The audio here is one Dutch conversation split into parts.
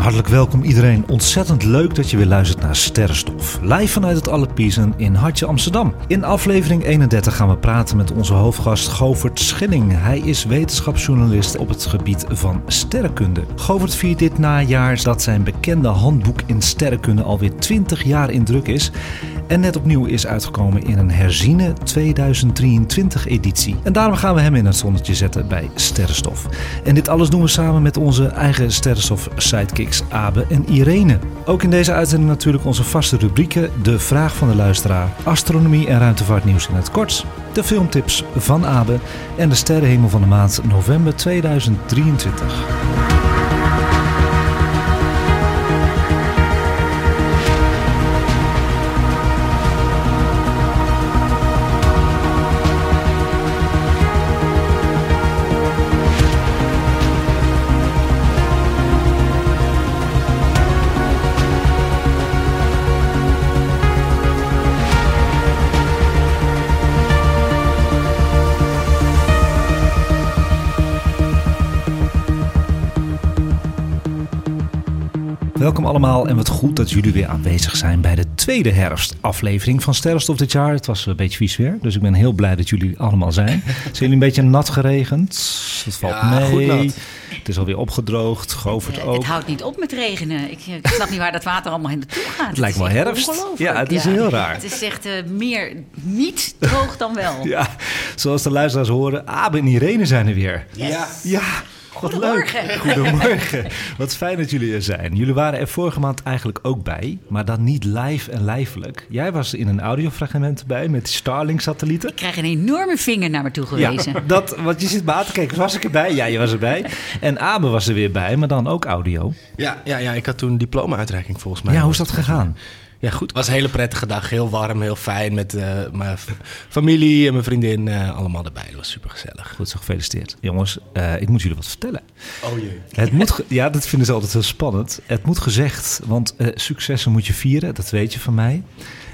Hartelijk welkom iedereen. Ontzettend leuk dat je weer luistert naar Sterrenstof. Live vanuit het Allerpiezen in Hartje Amsterdam. In aflevering 31 gaan we praten met onze hoofdgast Govert Schilling. Hij is wetenschapsjournalist op het gebied van sterrenkunde. Govert viert dit najaar dat zijn bekende handboek in sterrenkunde alweer 20 jaar in druk is. En net opnieuw is uitgekomen in een herziene 2023 editie. En daarom gaan we hem in het zonnetje zetten bij Sterrenstof. En dit alles doen we samen met onze eigen Sterrenstof sidekicks Abe en Irene. Ook in deze uitzending natuurlijk onze vaste rubrieken: de vraag van de luisteraar, astronomie en ruimtevaartnieuws in het kort, de filmtips van Abe en de sterrenhemel van de maand november 2023. Welkom allemaal en wat goed dat jullie weer aanwezig zijn bij de tweede herfstaflevering van Sterrenstof dit jaar. Het was een beetje vies weer, dus ik ben heel blij dat jullie allemaal zijn. Zijn jullie een beetje nat geregend? Het valt Ja, mee. goed nat. Het is alweer opgedroogd, Govert Eh, ook. Het houdt niet op met regenen. Ik, eh, ik snap niet waar dat water allemaal naartoe gaat. Het lijkt wel herfst. Ja, het is heel raar. Het is echt eh, meer niet droog dan wel. Ja, zoals de luisteraars horen, Abe en Irene zijn er weer. Ja. Ja, wat Goedemorgen. leuk. Goedemorgen. Wat fijn dat jullie er zijn. Jullie waren er vorige maand eigenlijk ook bij, maar dan niet live en lijfelijk. Jij was in een audiofragment bij met Starlink-satellieten. Ik krijg een enorme vinger naar me toe gewezen. Ja, dat, want je zit me aan te kijken. Was ik erbij? Ja, je was erbij. En Abe was er weer bij, maar dan ook audio. Ja, ja, ja, ik had toen een diploma-uitreiking volgens mij. Ja, hoe is dat gegaan? Ja, goed. Het was een hele prettige dag. Heel warm, heel fijn. Met eh, mijn familie en mijn vriendin eh, allemaal erbij. Dat was super gezellig. Goed zo, gefeliciteerd. Jongens, eh, ik moet jullie wat vertellen. Oh jee. Het moet, ja, dat vinden ze altijd heel spannend. Het moet gezegd, want eh, successen moet je vieren, dat weet je van mij.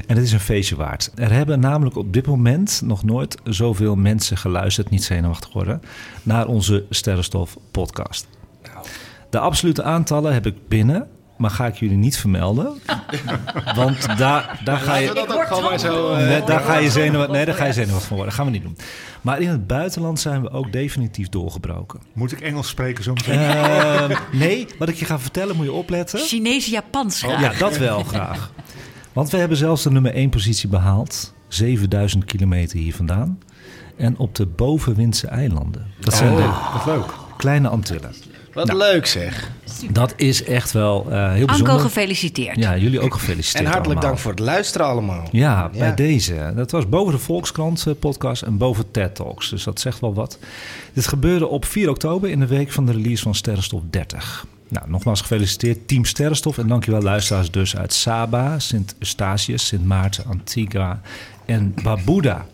En het is een feestje waard. Er hebben namelijk op dit moment nog nooit zoveel mensen geluisterd, niet zenuwachtig worden, naar onze Sterrenstof podcast. De absolute aantallen heb ik binnen, maar ga ik jullie niet vermelden. Want daar, daar ga je... dat ook gewoon maar zo... eh, Nee, daar ga je zenuwachtig nee, daar ga je zenuwachtig van worden. Dat gaan we niet doen. Maar in het buitenland zijn we ook definitief doorgebroken. Moet ik Engels spreken zo meteen? Ehm, nee, wat ik je ga vertellen moet je opletten. Chinees, Japans graag. Ja, dat wel graag. Want we hebben zelfs de nummer 1 positie behaald. 7000 kilometer hier vandaan. En op de bovenwindse eilanden. Dat zijn de Wat leuk. kleine Antillen. Wat Nou. leuk zeg. Dat is echt wel eh, heel Anko, bijzonder. gefeliciteerd. Ja, jullie ook gefeliciteerd En hartelijk allemaal. dank voor het luisteren allemaal. Ja, bij deze. Dat was boven de Volkskrant eh, podcast en boven TED Talks. Dus dat zegt wel wat. Dit gebeurde op 4 oktober in de week van de release van Sterrenstof 30. Nou, nogmaals gefeliciteerd Team Sterrenstof. En dankjewel luisteraars dus uit Saba, Sint Eustatius, Sint Maarten, Antigua en Barbuda.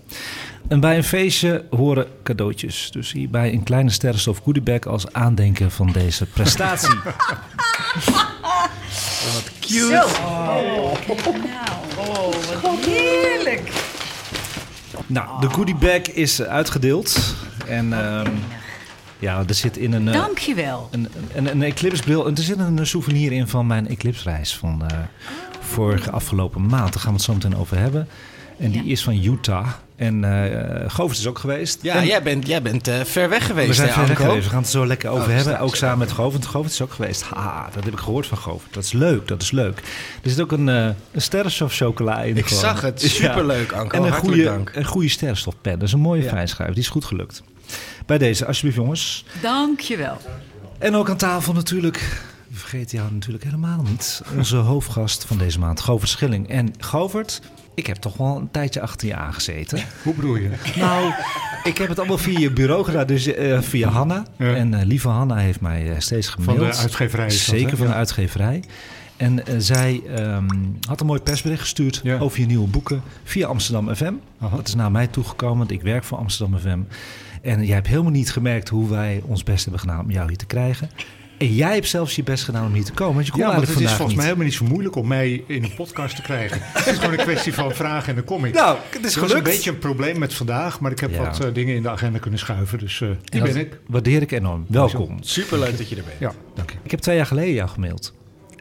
En bij een feestje horen cadeautjes. Dus hierbij een kleine Sterrenstof goodiebag als aandenken van deze prestatie. Zo. Nou, wat heerlijk. Nou, de goodiebag is uitgedeeld. En ehm, ja, er zit in een... eh, Dankjewel. Een, een, een eclipsebril. En er zit een souvenir in van mijn eclipsreis van eh, vorige afgelopen maand. Daar gaan we het zo meteen over hebben. En die Ja. is van Utah. En eh Govert is ook geweest. Ja, En jij bent, jij bent eh, ver weg geweest, we zijn hè, ver weg geweest. We gaan het er zo lekker over Oh, hebben. Ook samen met Govert. Govert is ook geweest. Ha, dat heb ik gehoord van Govert. Dat is leuk, dat is leuk. Er zit ook een, eh een sterrenstof chocola in. Ik gewoon. zag het. Ja. Superleuk, Anko. En een goede, dank. een goede sterrenstofpen. Dat is een mooie Ja. Die is goed gelukt. Bij deze, alsjeblieft jongens. Dankjewel. En ook aan tafel natuurlijk, we vergeten jou natuurlijk helemaal niet, onze hoofdgast van deze maand, Govert Schilling. En Govert, ik heb toch wel een tijdje achter je aangezeten. Hoe bedoel je? Nou, ik heb het allemaal via je bureau gedaan, dus eh, via Hanna. Ja. En eh, lieve Hanna heeft mij eh, steeds Van gemaild. de uitgeverij dat, Zeker van de uitgeverij. En zij ehm, had een mooi persbericht gestuurd Ja. over je nieuwe boeken via Amsterdam FM. Aha. Dat is naar mij toegekomen, want ik werk voor Amsterdam FM. En jij hebt helemaal niet gemerkt hoe wij ons best hebben gedaan om jou hier te krijgen. En jij hebt zelfs je best gedaan om hier te komen, want je kon Ja, het is volgens mij helemaal niet zo moeilijk om mij in een podcast te krijgen. het is gewoon een kwestie van vragen en dan kom ik. Nou, het is was een beetje een probleem met vandaag, maar ik heb Ja. wat eh, dingen in de agenda kunnen schuiven. Dus eh die En dat ben ik. Waardeer ik enorm. Welkom. Superleuk dat je er bent. Ja, dank je. Ik heb twee jaar geleden jou gemaild.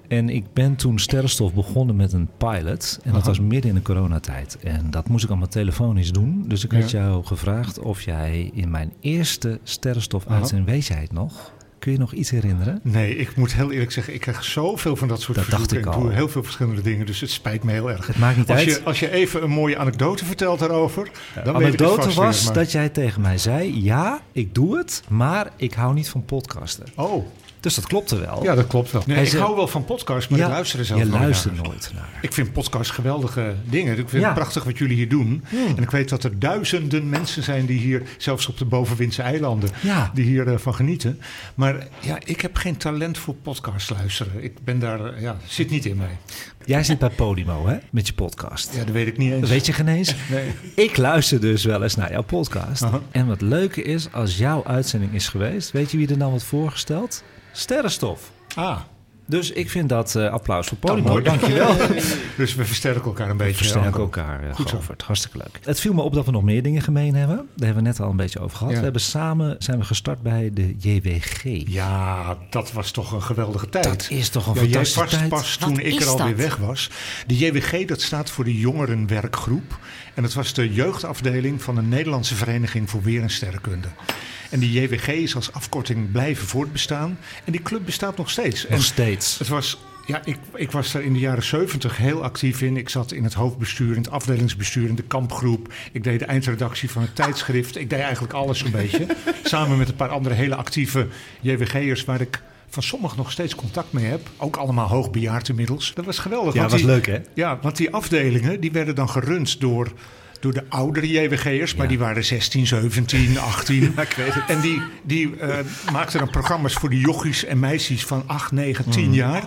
En ik ben toen Sterrenstof begonnen met een pilot. En dat Aha. was midden in de coronatijd. En dat moest ik allemaal telefonisch doen. Dus ik had Ja. jou gevraagd of jij in mijn eerste Sterrenstof uitzending, weet jij het nog? Kun je nog iets herinneren? Nee, ik moet heel eerlijk zeggen, ik krijg zoveel van dat soort Dat dacht ik al. doe heel veel verschillende dingen, dus het spijt me heel erg. Het maakt niet Als uit. je, als je even een mooie anekdote vertelt daarover, dan de weet ik anekdote was weer, maar- dat jij tegen mij zei: Ja, ik doe het, maar ik hou niet van podcasten. Oh, Dus dat klopte wel. ja, dat klopt wel. Nee, Hij ik zei- hou wel van podcasts, maar ik luister er zelf je nooit luistert naar. nooit naar. Ik vind podcasts geweldige dingen. Ik vind Ja. Hmm. het prachtig wat jullie hier doen. En ik weet dat er duizenden mensen zijn die hier, zelfs op de bovenwindse eilanden, Ja. die hiervan van genieten. Maar ja, ik heb geen talent voor podcasts luisteren. Ik ben daar, eh, ja, zit niet in mij. Jij zit bij Podimo, hè? Met je podcast. Ja, dat weet ik niet eens. Dat weet je geen eens. Nee. Ik luister dus wel eens naar jouw podcast. En wat leuke is, als jouw uitzending is geweest, weet je wie er dan wordt voorgesteld? Sterrenstof. Ah, Dus ik vind dat eh, applaus voor nou, Podimo. mooi. Dankjewel. dus we versterken elkaar een beetje. We versterken elkaar, eh, Goed. Govert. Hartstikke leuk. Het viel me op dat we nog meer dingen gemeen hebben. Daar hebben we net al een beetje over gehad. Ja. We hebben samen zijn we gestart bij de JWG. Ja, dat was toch een geweldige tijd. Dat is toch een Ja, jij fantastische vast tijd. pas Wat toen ik er alweer weg was. De JWG, dat staat voor de Jongerenwerkgroep. En dat was de jeugdafdeling van de Nederlandse Vereniging voor Weer en Sterrenkunde. En die JWG is als afkorting blijven voortbestaan. En die club bestaat nog steeds. Nog en steeds. het was, ja, ik, ik was daar in de jaren 70 heel actief in. Ik zat in het hoofdbestuur, in het afdelingsbestuur, in de kampgroep. Ik deed de eindredactie van het tijdschrift. Ik deed eigenlijk alles een beetje. Samen met een paar andere hele actieve JWG'ers waar ik van sommigen nog steeds contact mee heb. Ook allemaal hoogbejaard inmiddels. Dat was geweldig. Ja, want was die- leuk hè? Ja, want die afdelingen die werden dan gerund door, door de oudere JWG'ers. Maar die waren 16, 17, 18. En die, die eh, maakten dan programma's voor de jochies en meisjes van 8, 9, 10 Mm. jaar.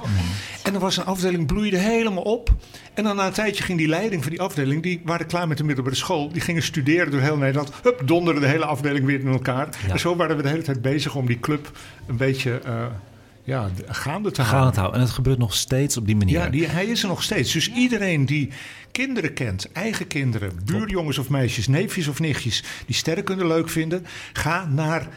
En er was een afdeling, bloeide helemaal op. En dan na een tijdje ging die leiding van die afdeling... die waren klaar met de middelbare school. Die gingen studeren door heel Nederland. Hup, donderde de hele afdeling weer in elkaar. En zo waren we de hele tijd bezig om die club een beetje... eh, ja, gaande te Gaan houden. het houden. En het gebeurt nog steeds op die manier. Ja, die, hij is er nog steeds. Dus iedereen die kinderen kent, eigen kinderen, buurjongens of meisjes, neefjes of nichtjes, die sterrenkunde leuk vinden, ga naar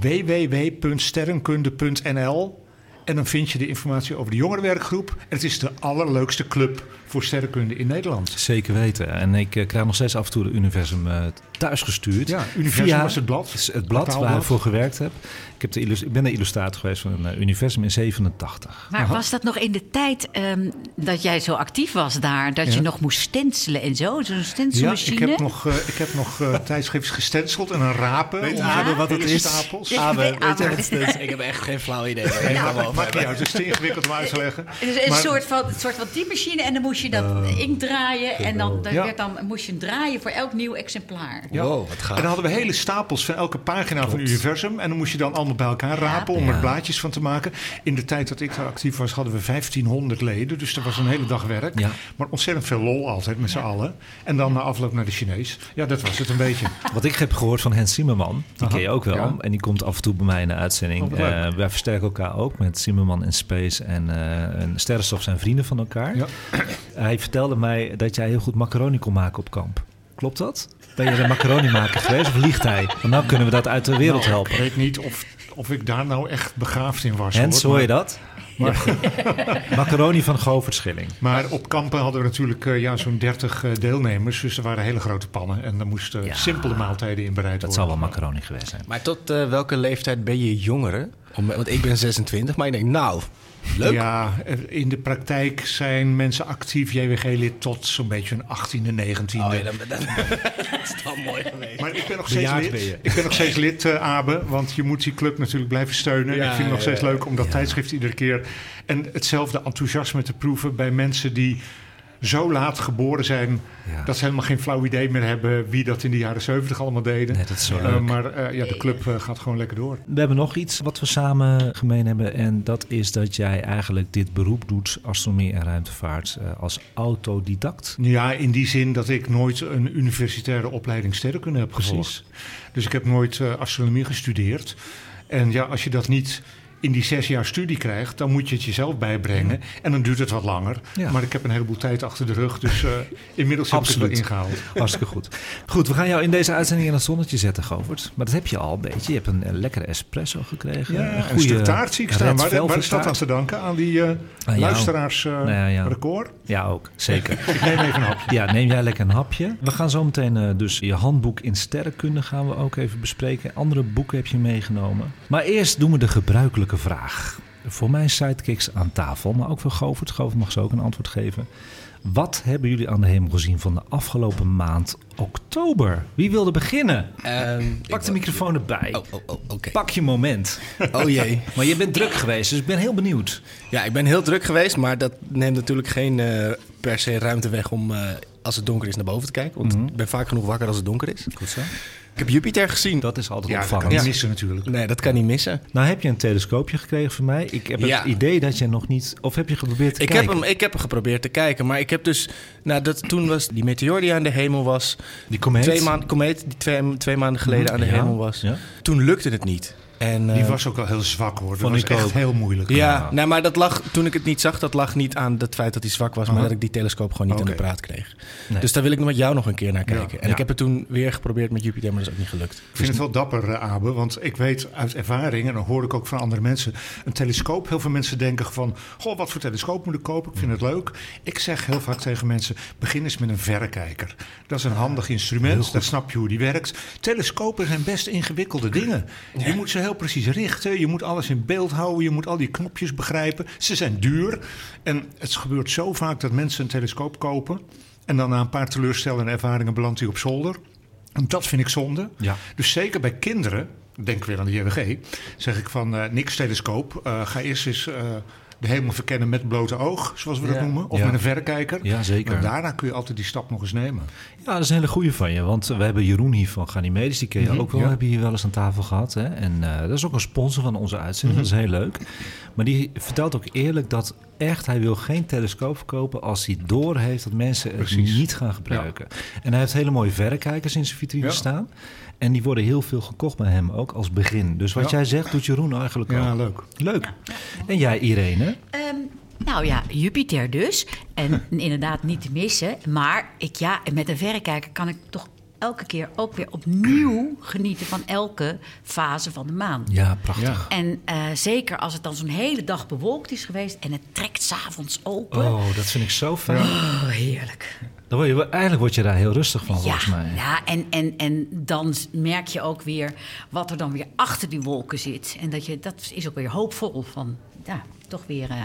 www.sterrenkunde.nl en dan vind je de informatie over de jongerenwerkgroep. En het is de allerleukste club voor sterrenkunde in Nederland. Zeker weten. En ik eh, krijg nog steeds af en toe de Universum eh thuis gestuurd. Ja, Universum was het blad. Het, blad waar ik voor gewerkt heb. Ik, heb de ik ben de illustrator geweest van een eh, Universum in 87. Maar was dat nog in de tijd ehm, dat jij zo actief was daar? Dat je Ja. nog moest stencelen en zo? Zo'n Ja, stencilmachine? ik heb nog, eh, ik heb nog tijdschrift gestenseld en een rapen. Weet Abe de wat het is? stapels. Ja, Abe, weet je Abe. wat het is? Ik heb echt geen flauw idee. je Ja, maakt niet hebt. uit, het is te ingewikkeld om uit te leggen. Het is een Maar- soort van, een soort van typemachine en dan moest je dat inkt draaien. En dan, dan Ja. werd dan, moest je hem draaien voor elk nieuw exemplaar. Ja. Wow, wat gaaf. En dan hadden we hele stapels van elke pagina van Universum. En dan moest je dan allemaal bij elkaar rapen om Ja. er blaadjes van te maken. In de tijd dat ik daar actief was, hadden we 1500 leden. Dus dat was een hele dag werk. Ja. Maar ontzettend veel lol altijd met z'n allen. En dan na afloop naar de Chinees. Ja, dat was het een beetje. Wat ik heb gehoord van Hans Zimmerman, die Aha, ken je ook wel. ja. En die komt af en toe bij mij in de uitzending. Oh. Eh, wij versterken elkaar ook met Zimmerman en Space en, eh en Sterrenstof zijn vrienden van elkaar. Ja. Hij vertelde mij dat jij heel goed macaroni kon maken op kamp. Klopt dat? Ben je een macaroni maker geweest of liegt hij? Want nou kunnen we dat uit de wereld Nou, helpen. Ik weet niet of, of ik daar nou echt begaafd in was. Hens, hoor. hoor je Maar- dat? macaroni van Govert Schilling. Maar op kampen hadden we natuurlijk eh, ja, zo'n 30 eh, deelnemers. Dus er waren hele grote pannen. En er moesten Ja. simpele maaltijden in bereid Dat worden. zal wel macaroni geweest zijn. Maar tot eh, welke leeftijd ben je jongere? Om, want ik ben 26, maar ik denk, nou, leuk. Ja, in de praktijk zijn mensen actief JWG-lid tot zo'n beetje een 18e, 19e. Oh ja, dan, dan, dat is wel mooi geweest. Maar ik ben nog steeds Bejaard lid. Ik ben nog steeds lid, eh, Abe. Want je moet die club natuurlijk blijven steunen. Ja, ik vind het nog steeds ja. leuk om dat tijdschrift iedere keer... en hetzelfde enthousiasme te proeven bij mensen die zo laat geboren zijn Ja. dat ze helemaal geen flauw idee meer hebben wie dat in de jaren 70 allemaal deden. Nee, dat is zo Eh, leuk. maar eh, ja, de club eh, gaat gewoon lekker door. We hebben nog iets wat we samen gemeen hebben. En dat is dat jij eigenlijk dit beroep doet, astronomie en ruimtevaart, eh, als autodidact. Ja, in die zin dat ik nooit een universitaire opleiding sterrenkunde heb Precies. gevolgd. Dus ik heb nooit eh, astronomie gestudeerd. En ja, als je dat niet in die zes jaar studie krijgt, dan moet je het jezelf bijbrengen. En dan duurt het wat langer. Ja. Maar ik heb een heleboel tijd achter de rug, dus eh, inmiddels heb ik het wel ingehaald. Hartstikke goed. Goed, we gaan jou in deze uitzending in het zonnetje zetten, Govert. Maar dat heb je al een beetje. Je hebt een, een lekkere espresso gekregen. Ja, een stuk taart zie ik red staan. Waar, is dat taart. aan te danken? Aan die eh jou. luisteraars eh, Nou ja, ja. record? Ja, ook. Zeker. Ik neem even een hapje. Ja, neem jij lekker een hapje. We gaan zo meteen dus je handboek in sterrenkunde gaan we ook even bespreken. Andere boeken heb je meegenomen. Maar eerst doen we de gebruikelijke vraag. Voor mijn sidekicks aan tafel, maar ook voor Govert. Govert mag zo ook een antwoord geven. Wat hebben jullie aan de hemel gezien van de afgelopen maand oktober? Wie wilde beginnen? Ehm, Pak de microfoon erbij. Oh, oh, oh. Pak je moment. Oh jee. Maar je bent druk geweest, dus ik ben heel benieuwd. Ja, ik ben heel druk geweest, maar dat neemt natuurlijk geen eh, per se ruimte weg om eh, als het donker is naar boven te kijken. Want ik ben vaak genoeg wakker als het donker is. Goed zo. Ik heb Jupiter gezien. Dat is altijd Ja, dat kan opvallend. niet missen natuurlijk. Nee, dat kan niet missen. Nou heb je een telescoopje gekregen van mij. Ik heb Ja. het idee dat je nog niet... Of heb je geprobeerd te Ik heb, kijken? hem, ik heb hem geprobeerd te kijken, maar ik heb dus... Nou, dat, toen was die meteor die aan de hemel was... Die komeet? Twee, maanden komeet die twee, twee maanden geleden aan de Ja, hemel was. ja. Toen lukte het niet. En, Die eh, was ook wel heel zwak hoor. Dat Vond was ik echt ook. heel moeilijk. Ja, nou, maar dat lag, toen ik het niet zag, dat lag niet aan het feit dat hij zwak was, maar dat ik die telescoop gewoon niet Oké. aan de praat kreeg. Nee. Dus daar wil ik met jou nog een keer naar kijken. en ja. ik heb het toen weer geprobeerd met Jupiter, maar dat is ook niet gelukt. Ik vind het wel dapper, eh, Abe, want ik weet uit ervaring, en dan hoor ik ook van andere mensen, een telescoop. Heel veel mensen denken van, goh, wat voor telescoop moet ik kopen? Ik vind het leuk. Ik zeg heel vaak tegen mensen, begin eens met een verrekijker. Dat is een handig instrument, dan snap je hoe die werkt. Telescopen zijn best ingewikkelde dingen. Je moet ze heel precies richten, je moet alles in beeld houden, je moet al die knopjes begrijpen. Ze zijn duur en het gebeurt zo vaak dat mensen een telescoop kopen... en dan na een paar teleurstellende ervaringen belandt hij op zolder... En dat vind ik zonde. Ja. Dus zeker bij kinderen, denk weer aan de JWG, zeg ik van eh, niks telescoop. eh, ga eerst eens eh, de hemel verkennen met blote oog, zoals we dat noemen. Of Ja. met een verrekijker. Ja, zeker. Maar daarna kun je altijd die stap nog eens nemen. Ja, dat is een hele goede van je. Want we hebben Jeroen hier van Ganymedes. Die ken je ook wel. ja. Heb je hier wel eens aan tafel gehad. Hè? En eh, dat is ook een sponsor van onze uitzending. Dat is heel leuk. Maar die vertelt ook eerlijk dat echt... hij wil geen telescoop verkopen als hij doorheeft dat mensen het Precies. niet gaan gebruiken. En hij heeft hele mooie verrekijkers in zijn vitrine Ja. staan. En die worden heel veel gekocht bij hem ook als begin. Dus wat Ja. jij zegt doet Jeroen eigenlijk Ja, ook. leuk. Leuk. En jij Irene? Ehm, nou ja, Jupiter dus. En inderdaad niet te missen. Maar ik, ja, met een verrekijker kan ik toch elke keer ook weer opnieuw genieten van elke fase van de maan. Ja, prachtig. En eh, zeker als het dan zo'n hele dag bewolkt is geweest en het trekt s'avonds open. Oh, dat vind ik zo fijn. Oh, heerlijk. Dan word je, eigenlijk word je daar heel rustig van, volgens mij. ja en, en, en dan merk je ook weer wat er dan weer achter die wolken zit. En dat, je, dat is ook weer hoopvol van, ja, toch weer eh,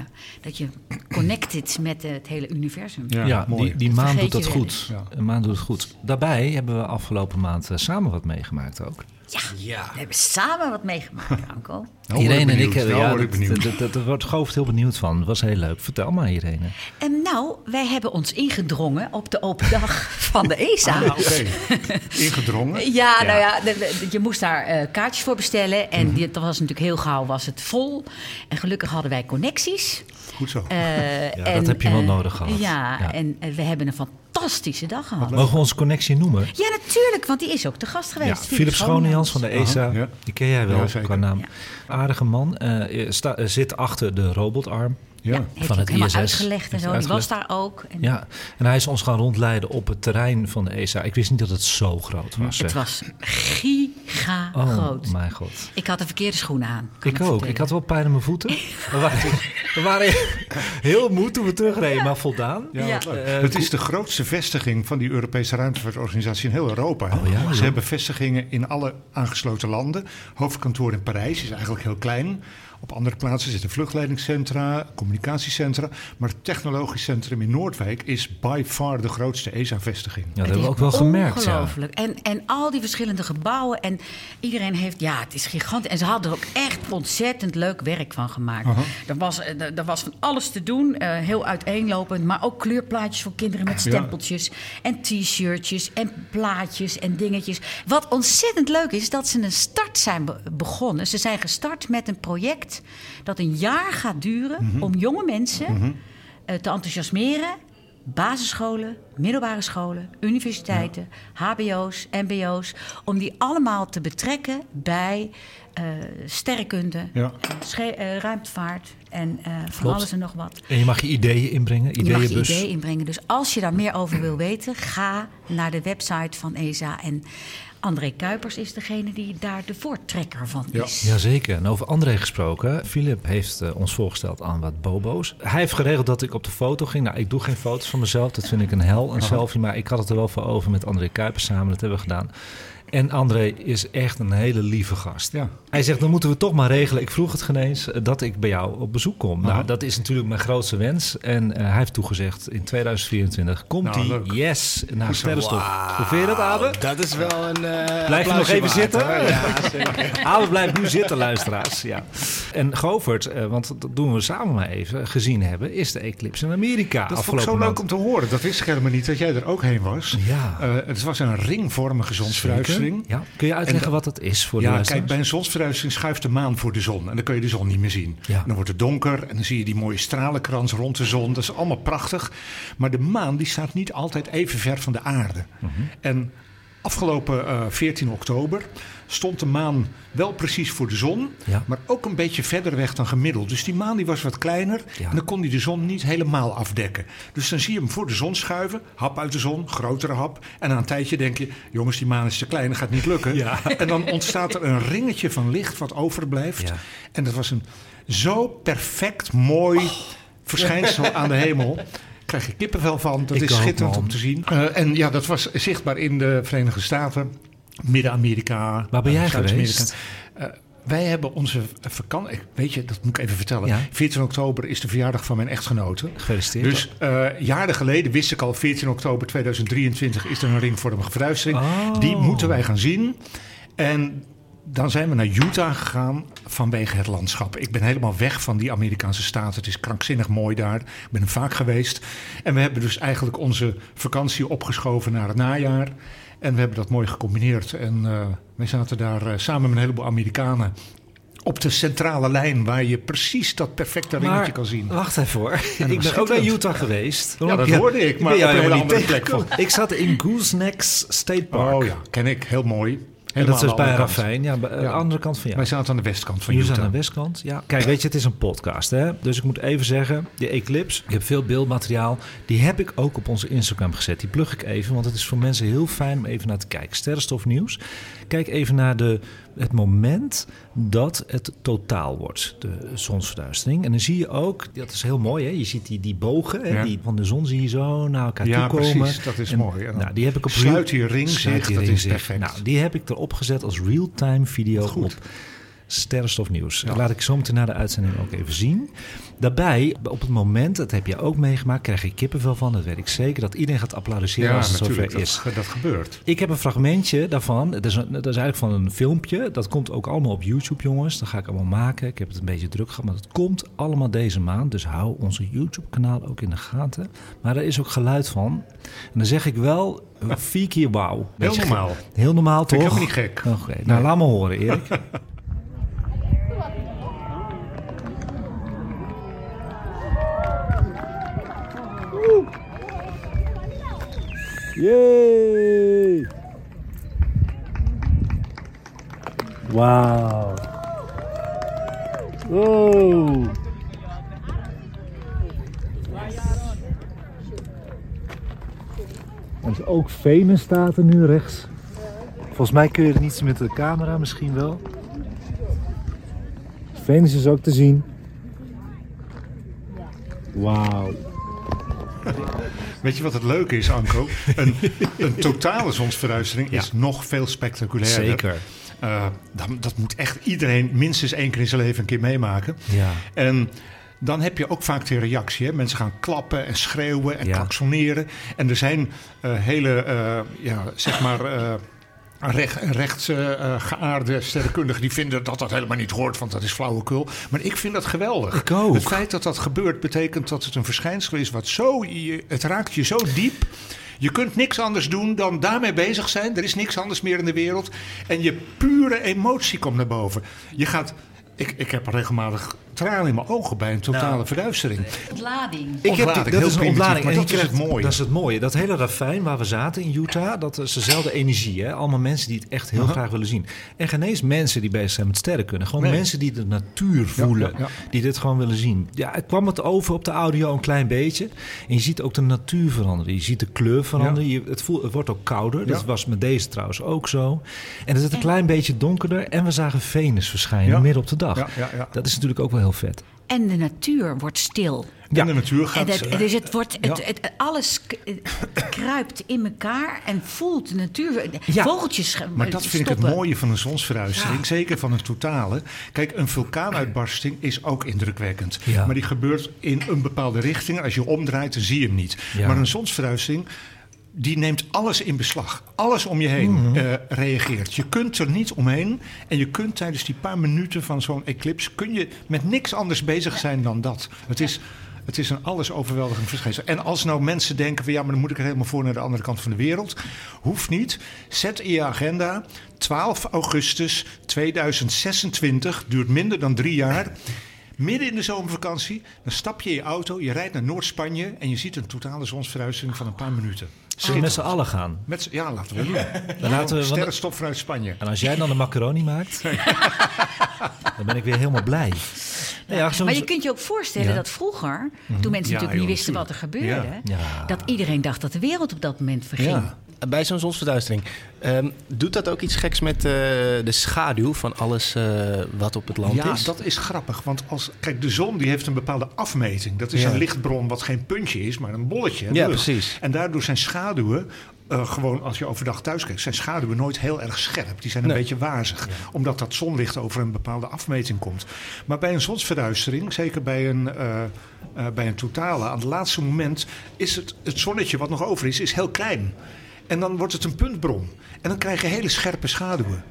dat je connected met het hele universum. Ja, Ja, mooi. die, die maan doet dat goed. Ja. Een maan doet het goed. Daarbij hebben we afgelopen maand eh, samen wat meegemaakt ook. Ja, Ja. we hebben samen wat meegemaakt, Anko. Nou Irene en ik benieuwd. hebben... Nou Ja, word ik dat, benieuwd. dat, dat, dat wordt heel benieuwd van. Dat was heel leuk. Vertel maar, Irene. En nou, wij hebben ons ingedrongen op de open dag van de ESA. Ah, oké. Ingedrongen. Ja, nou ja, je moest daar eh, kaartjes voor bestellen. En die, dat was natuurlijk heel gauw was het vol. En gelukkig hadden wij connecties. Goed zo. Eh, dat en, heb je wel eh, nodig gehad. Ja, Ja. en we hebben een fantastische dag gehad. Mogen we onze connectie noemen? Ja, natuurlijk, want die is ook te gast geweest. Ja, Philip van de ESA. Aha, ja. Die ken jij wel Ja, qua naam. Aardige man. eh, sta- eh, zit achter de robotarm. Ja. Ja, heeft van ook het ISS. uitgelegd en zo. Die was uitgelegd. daar ook. En Ja, en hij is ons gaan rondleiden op het terrein van de ESA. Ik wist niet dat het zo groot was. Het zeg. was giga Oh, groot. mijn god. Ik had de verkeerde schoenen aan. Ik ook. vertellen. Ik had wel pijn in mijn voeten. We waren, we waren heel moe toen we terugreden, maar voldaan. Ja. Eh, het is de grootste vestiging van die Europese ruimtevaartorganisatie in heel Europa. hè. Oh ja, Ze hebben vestigingen in alle aangesloten landen. Hoofdkantoor in Parijs is eigenlijk heel klein. Op andere plaatsen zitten vluchtleidingscentra, communicatiecentra. Maar het technologisch centrum in Noordwijk is by far de grootste ESA-vestiging. Ja, dat hebben we ook wel gemerkt. Ja. Ongelooflijk. En, en al die verschillende gebouwen. En iedereen heeft, ja, het is gigantisch. En ze hadden er ook echt ontzettend leuk werk van gemaakt. Er, was, er, er was van alles te doen, eh, heel uiteenlopend. Maar ook kleurplaatjes voor kinderen met Ja. stempeltjes. En t-shirtjes en plaatjes en dingetjes. Wat ontzettend leuk is, dat ze een start zijn be- begonnen. Ze zijn gestart met een project dat een jaar gaat duren... Mhm. om jonge mensen eh, te enthousiasmeren basisscholen, middelbare scholen, universiteiten, HBO's, MBO's, om die allemaal te betrekken bij eh sterrenkunde, Ja. eh, ruimtevaart en van alles en nog wat. En je mag je ideeën inbrengen, Je mag je ideeën inbrengen. Dus als je daar meer over wil weten, ga naar de website van ESA. En André Kuipers is degene die daar de voortrekker van Ja. is. Jazeker. En over André gesproken. Philip heeft eh, ons voorgesteld aan wat bobo's. Hij heeft geregeld dat ik op de foto ging. Nou, ik doe geen foto's van mezelf. Dat vind ik een hel, een selfie. Maar ik had het er wel voor over met André Kuipers samen. Dat hebben we gedaan. En André is echt een hele lieve gast. Ja. Hij zegt, dan moeten we toch maar regelen. Ik vroeg het geen eens eh, dat ik bij jou op bezoek kom. Aha. Nou, dat is natuurlijk mijn grootste wens. En eh, hij heeft toegezegd, in 2024 komt Nou, hij. Yes, naar. Sterrenstof. Hoe vind je dat, Abe? Dat is wel een. eh Blijf je nog even waard, zitten? hoor. Ja, zeker. Abe blijft nu zitten, luisteraars. Ja. En Govert, want dat doen we samen maar even, gezien hebben, is de eclipse in Amerika. Dat vond ik zo leuk om te horen. Dat wist ik helemaal niet dat jij er ook heen was. Ja. Eh, het was een ringvormige zonsverduistering. Ja. Kun je uitleggen En wat dat is voor de Ja, kijk, bij een zonsverduistering schuift de maan voor de zon. En dan kun je de zon niet meer zien. Ja. En dan wordt het donker en dan zie je die mooie stralenkrans rond de zon. Dat is allemaal prachtig. Maar de maan die staat niet altijd even ver van de aarde. Mhm. En afgelopen eh, 14 oktober stond de maan wel precies voor de zon. Ja. Maar ook een beetje verder weg dan gemiddeld. Dus die maan die was wat kleiner. Ja. En dan kon hij de zon niet helemaal afdekken. Dus dan zie je hem voor de zon schuiven. Hap uit de zon, grotere hap. En na een tijdje denk je, jongens die maan is te klein, dat gaat niet lukken. Ja. En dan ontstaat er een ringetje van licht wat overblijft. Ja. En dat was een zo perfect mooi Oh. verschijnsel aan de hemel. Daar krijg je kippenvel van. Dat Ik is schitterend man. om te zien. Eh, en ja, dat was zichtbaar in de Verenigde Staten, Midden-Amerika. Waar ben jij eh, Zuid-Amerika. geweest? Eh, wij hebben onze vakantie. Weet je, dat moet ik even vertellen. Ja. 14 oktober is de verjaardag van mijn echtgenote. Gefeliciteerd. Dus eh, jaren geleden wist ik al, 14 oktober 2023 is er een ringvormige verduistering. Oh. Die moeten wij gaan zien. En dan zijn we naar Utah gegaan vanwege het landschap. Ik ben helemaal weg van die Amerikaanse staat. Het is krankzinnig mooi daar. Ik ben er vaak geweest. En we hebben dus eigenlijk onze vakantie opgeschoven naar het najaar. En we hebben dat mooi gecombineerd. En eh wij zaten daar eh, samen met een heleboel Amerikanen op de centrale lijn... waar je precies dat perfecte ringetje kan zien. wacht even hoor. ik ben ook naar Utah geweest. Ja, dat hoorde ik, maar jou op een andere plek tegengekomen. Ik zat in Goosenecks State Park. Oh ja, ken ik. Heel mooi. En dat is aan de bij. Ravijn, ja, bij de Ja. andere kant van jou. Wij zaten aan de westkant van Jullie zijn Utah. aan de westkant. Ja. Kijk, weet je, het is een podcast. Hè? Dus ik moet even zeggen, die Eclipse, ik heb veel beeldmateriaal. Die heb ik ook op onze Instagram gezet. Die plug ik even, want het is voor mensen heel fijn om even naar te kijken. Sterrenstof Nieuws. Kijk even naar de, het moment dat het totaal wordt, de zonsverduistering. En dan zie je ook, dat is heel mooi, hè? je ziet die, die bogen hè? Ja. Die van de zon zie je zo naar elkaar Ja, toe komen. precies. Dat is En, mooi. En Nou, die heb ik op sluit die ring zich, dat is perfect. Nou, die heb ik erop gezet als real-time video Goed. op Sterrenstof Nieuws. Ja. Laat ik zo meteen na de uitzending ook even zien. Daarbij, op het moment, dat heb je ook meegemaakt, krijg je kippenvel van. Dat weet ik zeker, dat iedereen gaat applaudisseren Ja, als het zover is. dat gebeurt. Ik heb een fragmentje daarvan. Dat is, dat is eigenlijk van een filmpje. Dat komt ook allemaal op YouTube, jongens. Dat ga ik allemaal maken. Ik heb het een beetje druk gehad, maar dat komt allemaal deze maand. Dus hou onze YouTube-kanaal ook in de gaten. Maar er is ook geluid van. En dan zeg ik wel vier keer wauw. Heel normaal. Heel normaal, Vind ik toch? niet gek. Oké, nou laat me horen, Erik. Yay! Wow. En ook Venus staat er nu rechts. Volgens mij kun je er niets met de camera, misschien wel. Venus is ook te zien. Wauw. Weet je wat het leuke is, Anko? Een, een totale zonsverduistering Ja. is nog veel spectaculairder. Zeker. Eh, dat, dat moet echt iedereen minstens één keer in zijn leven een keer meemaken. Ja. En dan heb je ook vaak de reactie. Hè? Mensen gaan klappen en schreeuwen en Ja. klaksoneren. En er zijn eh, hele, eh, ja, zeg maar... eh recht, rechtsgeaarde sterrenkundigen die vinden dat dat helemaal niet hoort, want dat is flauwekul. Maar ik vind dat geweldig. Ik ook. Het feit dat dat gebeurt betekent dat het een verschijnsel is wat zo, je- het raakt je zo diep. Je kunt niks anders doen dan daarmee bezig zijn. Er is niks anders meer in de wereld. En je pure emotie komt naar boven. Je gaat, ik, ik heb regelmatig tranen in mijn ogen bij een totale Nou, verduistering. Ontlading. Ik heb die, dat heel is een ontlading. maar En dat is het mooie. Dat is het mooie. Dat hele ravijn waar we zaten in Utah, dat is dezelfde energie. Hè? Allemaal mensen die het echt heel graag willen zien. En geen eens mensen die bezig zijn met sterrenkunde. Gewoon Nee. mensen die de natuur voelen. ja, ja. Die dit gewoon willen zien. Ja, het kwam het over op de audio een klein beetje. En je ziet ook de natuur veranderen. Je ziet de kleur veranderen. Je, het, voelt, het wordt ook kouder. Dat was met deze trouwens ook zo. En het is een klein beetje donkerder. En we zagen Venus verschijnen Ja. midden op de dag. Ja, ja, ja. Dat is natuurlijk ook wel heel vet. En de natuur wordt stil. Ja. En de natuur En gaat... het, dus het wordt, het, Ja. het- alles kruipt in elkaar en voelt de natuur. Ja. Vogeltjes ge- Maar dat vind ik het mooie van een zonsverduistering. Ja. Zeker van een totale. Kijk, een vulkaanuitbarsting is ook indrukwekkend. Ja. Maar die gebeurt in een bepaalde richting. Als je omdraait, dan zie je hem niet. Ja. Maar een zonsverduistering... Die neemt alles in beslag. Alles om je heen Mhm. eh, reageert. Je kunt er niet omheen. En je kunt tijdens die paar minuten van zo'n eclipse... kun je met niks anders bezig zijn dan dat. Het is, het is een alles overweldigend verschijnsel. En als nou mensen denken van... ja, maar dan moet ik er helemaal voor naar de andere kant van de wereld. Hoeft niet. Zet in je agenda 12 augustus 2026. Duurt minder dan drie jaar. Midden in de zomervakantie, dan stap je in je auto, je rijdt naar Noord-Spanje en je ziet een totale zonsverduistering van een paar minuten. Zullen we met z'n allen gaan? Met, ja, laten we doen. Dan laten we, Sterrenstof vanuit Spanje. En als jij dan de macaroni maakt, dan ben ik weer helemaal blij. Ja, Maar je kunt je ook voorstellen Ja. dat vroeger, toen mensen Ja, natuurlijk joh, niet wisten wat er gebeurde, Ja. dat iedereen dacht dat de wereld op dat moment verging. Ja. Bij zo'n zonsverduistering. ehm, doet dat ook iets geks met eh, de schaduw van alles eh, wat op het land Ja, is? dat is grappig. Want als, kijk, de zon die heeft een bepaalde afmeting. Dat is Ja. een lichtbron wat geen puntje is, maar een bolletje. Ja, lucht. precies. En daardoor zijn schaduwen, eh, gewoon als je overdag thuis kijkt, zijn schaduwen nooit heel erg scherp. Die zijn een Nee. beetje wazig. Omdat dat zonlicht over een bepaalde afmeting komt. Maar bij een zonsverduistering, zeker bij een, eh, eh, bij een totale, aan het laatste moment is het, het zonnetje wat nog over is, is heel klein. En dan wordt het een puntbron. En dan krijg je hele scherpe schaduwen.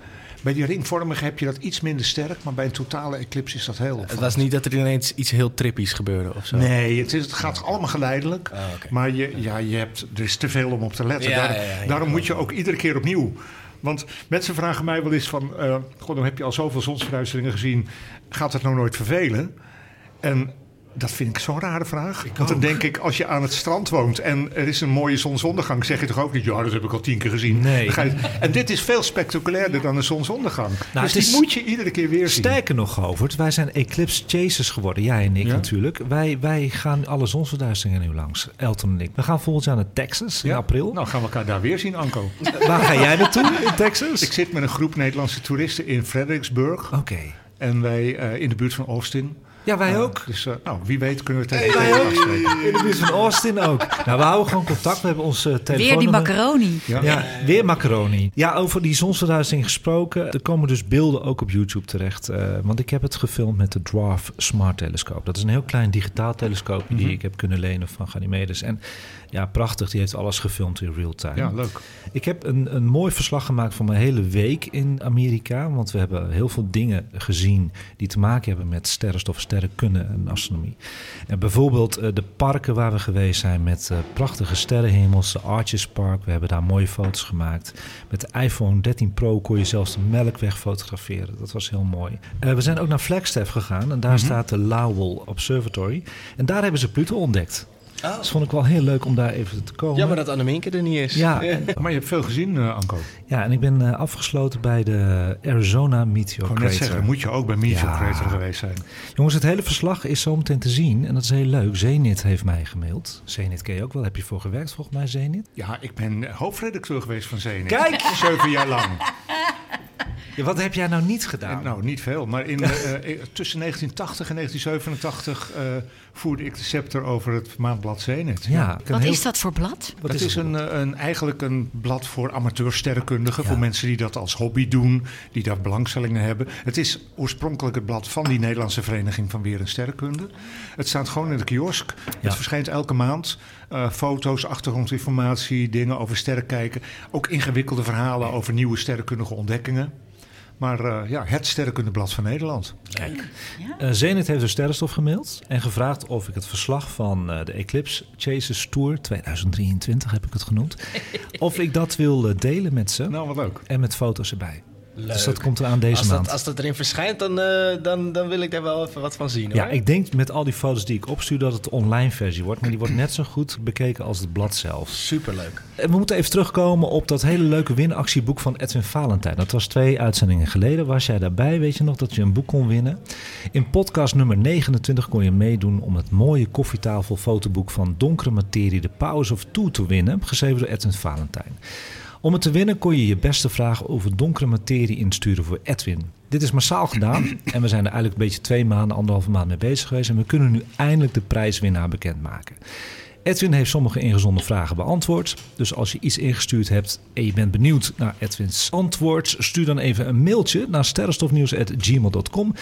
Bij die ringvormige heb je dat iets minder sterk, maar bij een totale eclipse is dat heel Het opvallend. was niet dat er ineens iets heel trippies gebeurde of zo. Nee, het, is, het gaat allemaal geleidelijk. Oké. Maar je, ja, je hebt, er is te veel om op te letten. Ja, Daar- ja, ja, daarom moet je ook iedere keer opnieuw. Want mensen vragen mij wel eens van... eh God, dan heb je al zoveel zonsverduisteringen gezien. Gaat het nou nooit vervelen? En dat vind ik zo'n rare vraag. Want dan denk ik, als je aan het strand woont... en er is een mooie zonsondergang... zeg je toch ook niet... ja, dat heb ik al tien keer gezien. Nee. Je- en dit is veel spectaculairder dan een zonsondergang. Nou, dus die moet je iedere keer weer zien. Sterker nog, Govert, wij zijn eclipse chasers geworden. Jij en ik Ja? natuurlijk. Wij, wij gaan alle zonsverduisteringen nu langs. Elton en ik. We gaan volgend jaar naar Texas in april. Nou, gaan we elkaar daar weer zien, Anko. Waar ga jij naartoe in Texas? Ik zit met een groep Nederlandse toeristen in Fredericksburg. Oké. En wij eh, in de buurt van Austin. Ja, wij Eh, ook. Dus eh, nou, wie weet kunnen we elkaar ook. afspreken. In de buurt van Austin ook. Nou, we houden gewoon contact. We hebben ons uh, Weer die macaroni. Ja. Ja, weer macaroni. Ja, over die zonsverduistering gesproken. Er komen dus beelden ook op YouTube terecht. eh, want ik heb het gefilmd met de Dwarf Smart Telescoop. Dat is een heel klein digitaal telescoop die Mhm. ik heb kunnen lenen van Ganymedes. En ja, prachtig. Die heeft alles gefilmd in real time. Ja, leuk. Ik heb een, een mooi verslag gemaakt van mijn hele week in Amerika. Want we hebben heel veel dingen gezien die te maken hebben met sterrenstof, sterrenkunde en astronomie. En bijvoorbeeld eh, de parken waar we geweest zijn met eh, prachtige sterrenhemels. De Arches Park, we hebben daar mooie foto's gemaakt. Met de iPhone 13 Pro kon je zelfs de melkweg fotograferen. Dat was heel mooi. Eh, we zijn ook naar Flagstaff gegaan en daar staat de Lowell Observatory. En daar hebben ze Pluto ontdekt. Oh. Dus vond ik wel heel leuk om daar even te komen. Ja, maar dat Anneminke er niet is. Ja, Maar je hebt veel gezien, eh, Anko. ja, en ik ben eh, afgesloten bij de Arizona Meteor Ik wou net Crater. zeggen, moet je ook bij Meteor Ja. Crater geweest zijn. Jongens, het hele verslag is zo meteen te zien. En dat is heel leuk. Zenit heeft mij gemaild. Zenit ken je ook wel. Heb je voor gewerkt volgens mij, Zenit? Ja, ik ben hoofdredacteur geweest van Zenit. Kijk! Zeven jaar lang. Ja, wat heb jij nou niet gedaan? En, nou, niet veel. Maar in, eh, eh, tussen 1980 en 1987 eh, voerde ik de scepter over het maandblad Zenit. ja, Wat heel- is dat voor blad? Wat dat is is het? een, eh, een, eigenlijk een blad voor amateursterrenkundigen. Ja. Voor mensen die dat als hobby doen, die daar belangstellingen hebben. Het is oorspronkelijk het blad van die Nederlandse Vereniging van Weer en Sterrenkunde. Het staat gewoon in de kiosk. Ja. Het verschijnt elke maand. Eh, foto's, achtergrondinformatie, dingen over sterren kijken. Ook ingewikkelde verhalen over nieuwe sterrenkundige ontdekkingen. Maar eh, ja, het sterrenkundeblad van Nederland. Kijk. Ja? Eh, Zenit heeft de sterrenstof gemaild en gevraagd of ik het verslag van eh, de Eclipse Chasers Tour 2023 heb ik het genoemd, of ik dat wil delen met ze Nou, wat leuk. en met foto's erbij. Leuk. Dus dat komt eraan deze als maand. Dat, als dat erin verschijnt, dan, eh, dan, dan wil ik daar wel even wat van zien. Ja, hoor. ik denk met al die foto's die ik opstuur dat het de online versie wordt, maar die wordt net zo goed bekeken als het blad zelf. Superleuk. En we moeten even terugkomen op dat hele leuke winactieboek van Edwin Valentijn. Dat was twee uitzendingen geleden. Was jij daarbij? Weet je nog dat je een boek kon winnen? In podcast nummer 29 kon je meedoen om het mooie koffietafel fotoboek van Donkere Materie, The Powers of Two te winnen. Geschreven door Edwin Valentijn. Om het te winnen kon je je beste vragen over donkere materie insturen voor Edwin. Dit is massaal gedaan en we zijn er eigenlijk een beetje twee maanden, anderhalve maand mee bezig geweest. En we kunnen nu eindelijk de prijswinnaar bekendmaken. Edwin heeft sommige ingezonden vragen beantwoord. Dus als je iets ingestuurd hebt en je bent benieuwd naar Edwins antwoord, stuur dan even een mailtje naar sterrenstofnieuws.gmail.com.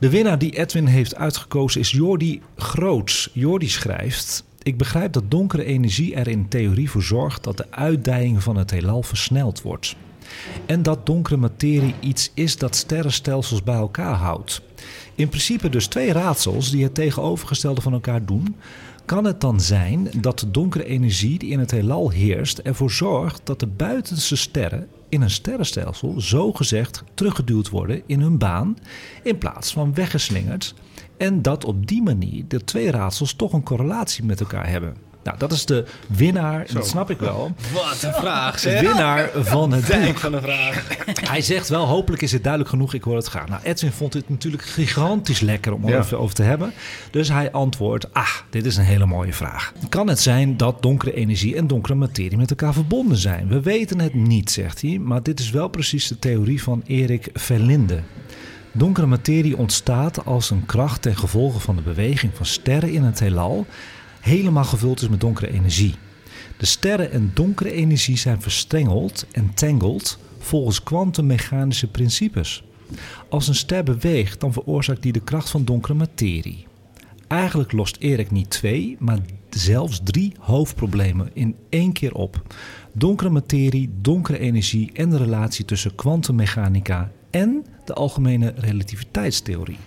De winnaar die Edwin heeft uitgekozen is Jordi Groots. Jordi schrijft. Ik begrijp dat donkere energie er in theorie voor zorgt dat de uitdijing van het heelal versneld wordt. En dat donkere materie iets is dat sterrenstelsels bij elkaar houdt. In principe dus twee raadsels die het tegenovergestelde van elkaar doen. Kan het dan zijn dat de donkere energie die in het heelal heerst ervoor zorgt dat de buitenste sterren in een sterrenstelsel zogezegd teruggeduwd worden in hun baan in plaats van weggeslingerd en dat op die manier de twee raadsels toch een correlatie met elkaar hebben? Nou, dat is de winnaar, en dat snap ik wel. Wat een vraag, De zeg. winnaar van het boek. Dijk van een vraag. Hij zegt wel, hopelijk is het duidelijk genoeg, ik hoor het graag. Nou, Edwin vond dit natuurlijk gigantisch lekker om er Ja. even over te hebben. Dus hij antwoordt, ah, dit is een hele mooie vraag. Kan het zijn dat donkere energie en donkere materie met elkaar verbonden zijn? We weten het niet, zegt hij, maar dit is wel precies de theorie van Erik Verlinde. Donkere materie ontstaat als een kracht ten gevolge van de beweging van sterren in het heelal helemaal gevuld is met donkere energie. De sterren en donkere energie zijn verstrengeld en tangled volgens kwantummechanische principes. Als een ster beweegt, dan veroorzaakt die de kracht van donkere materie. Eigenlijk lost Erik niet twee, maar zelfs drie hoofdproblemen in één keer op. Donkere materie, donkere energie en de relatie tussen kwantummechanica en de algemene relativiteitstheorie.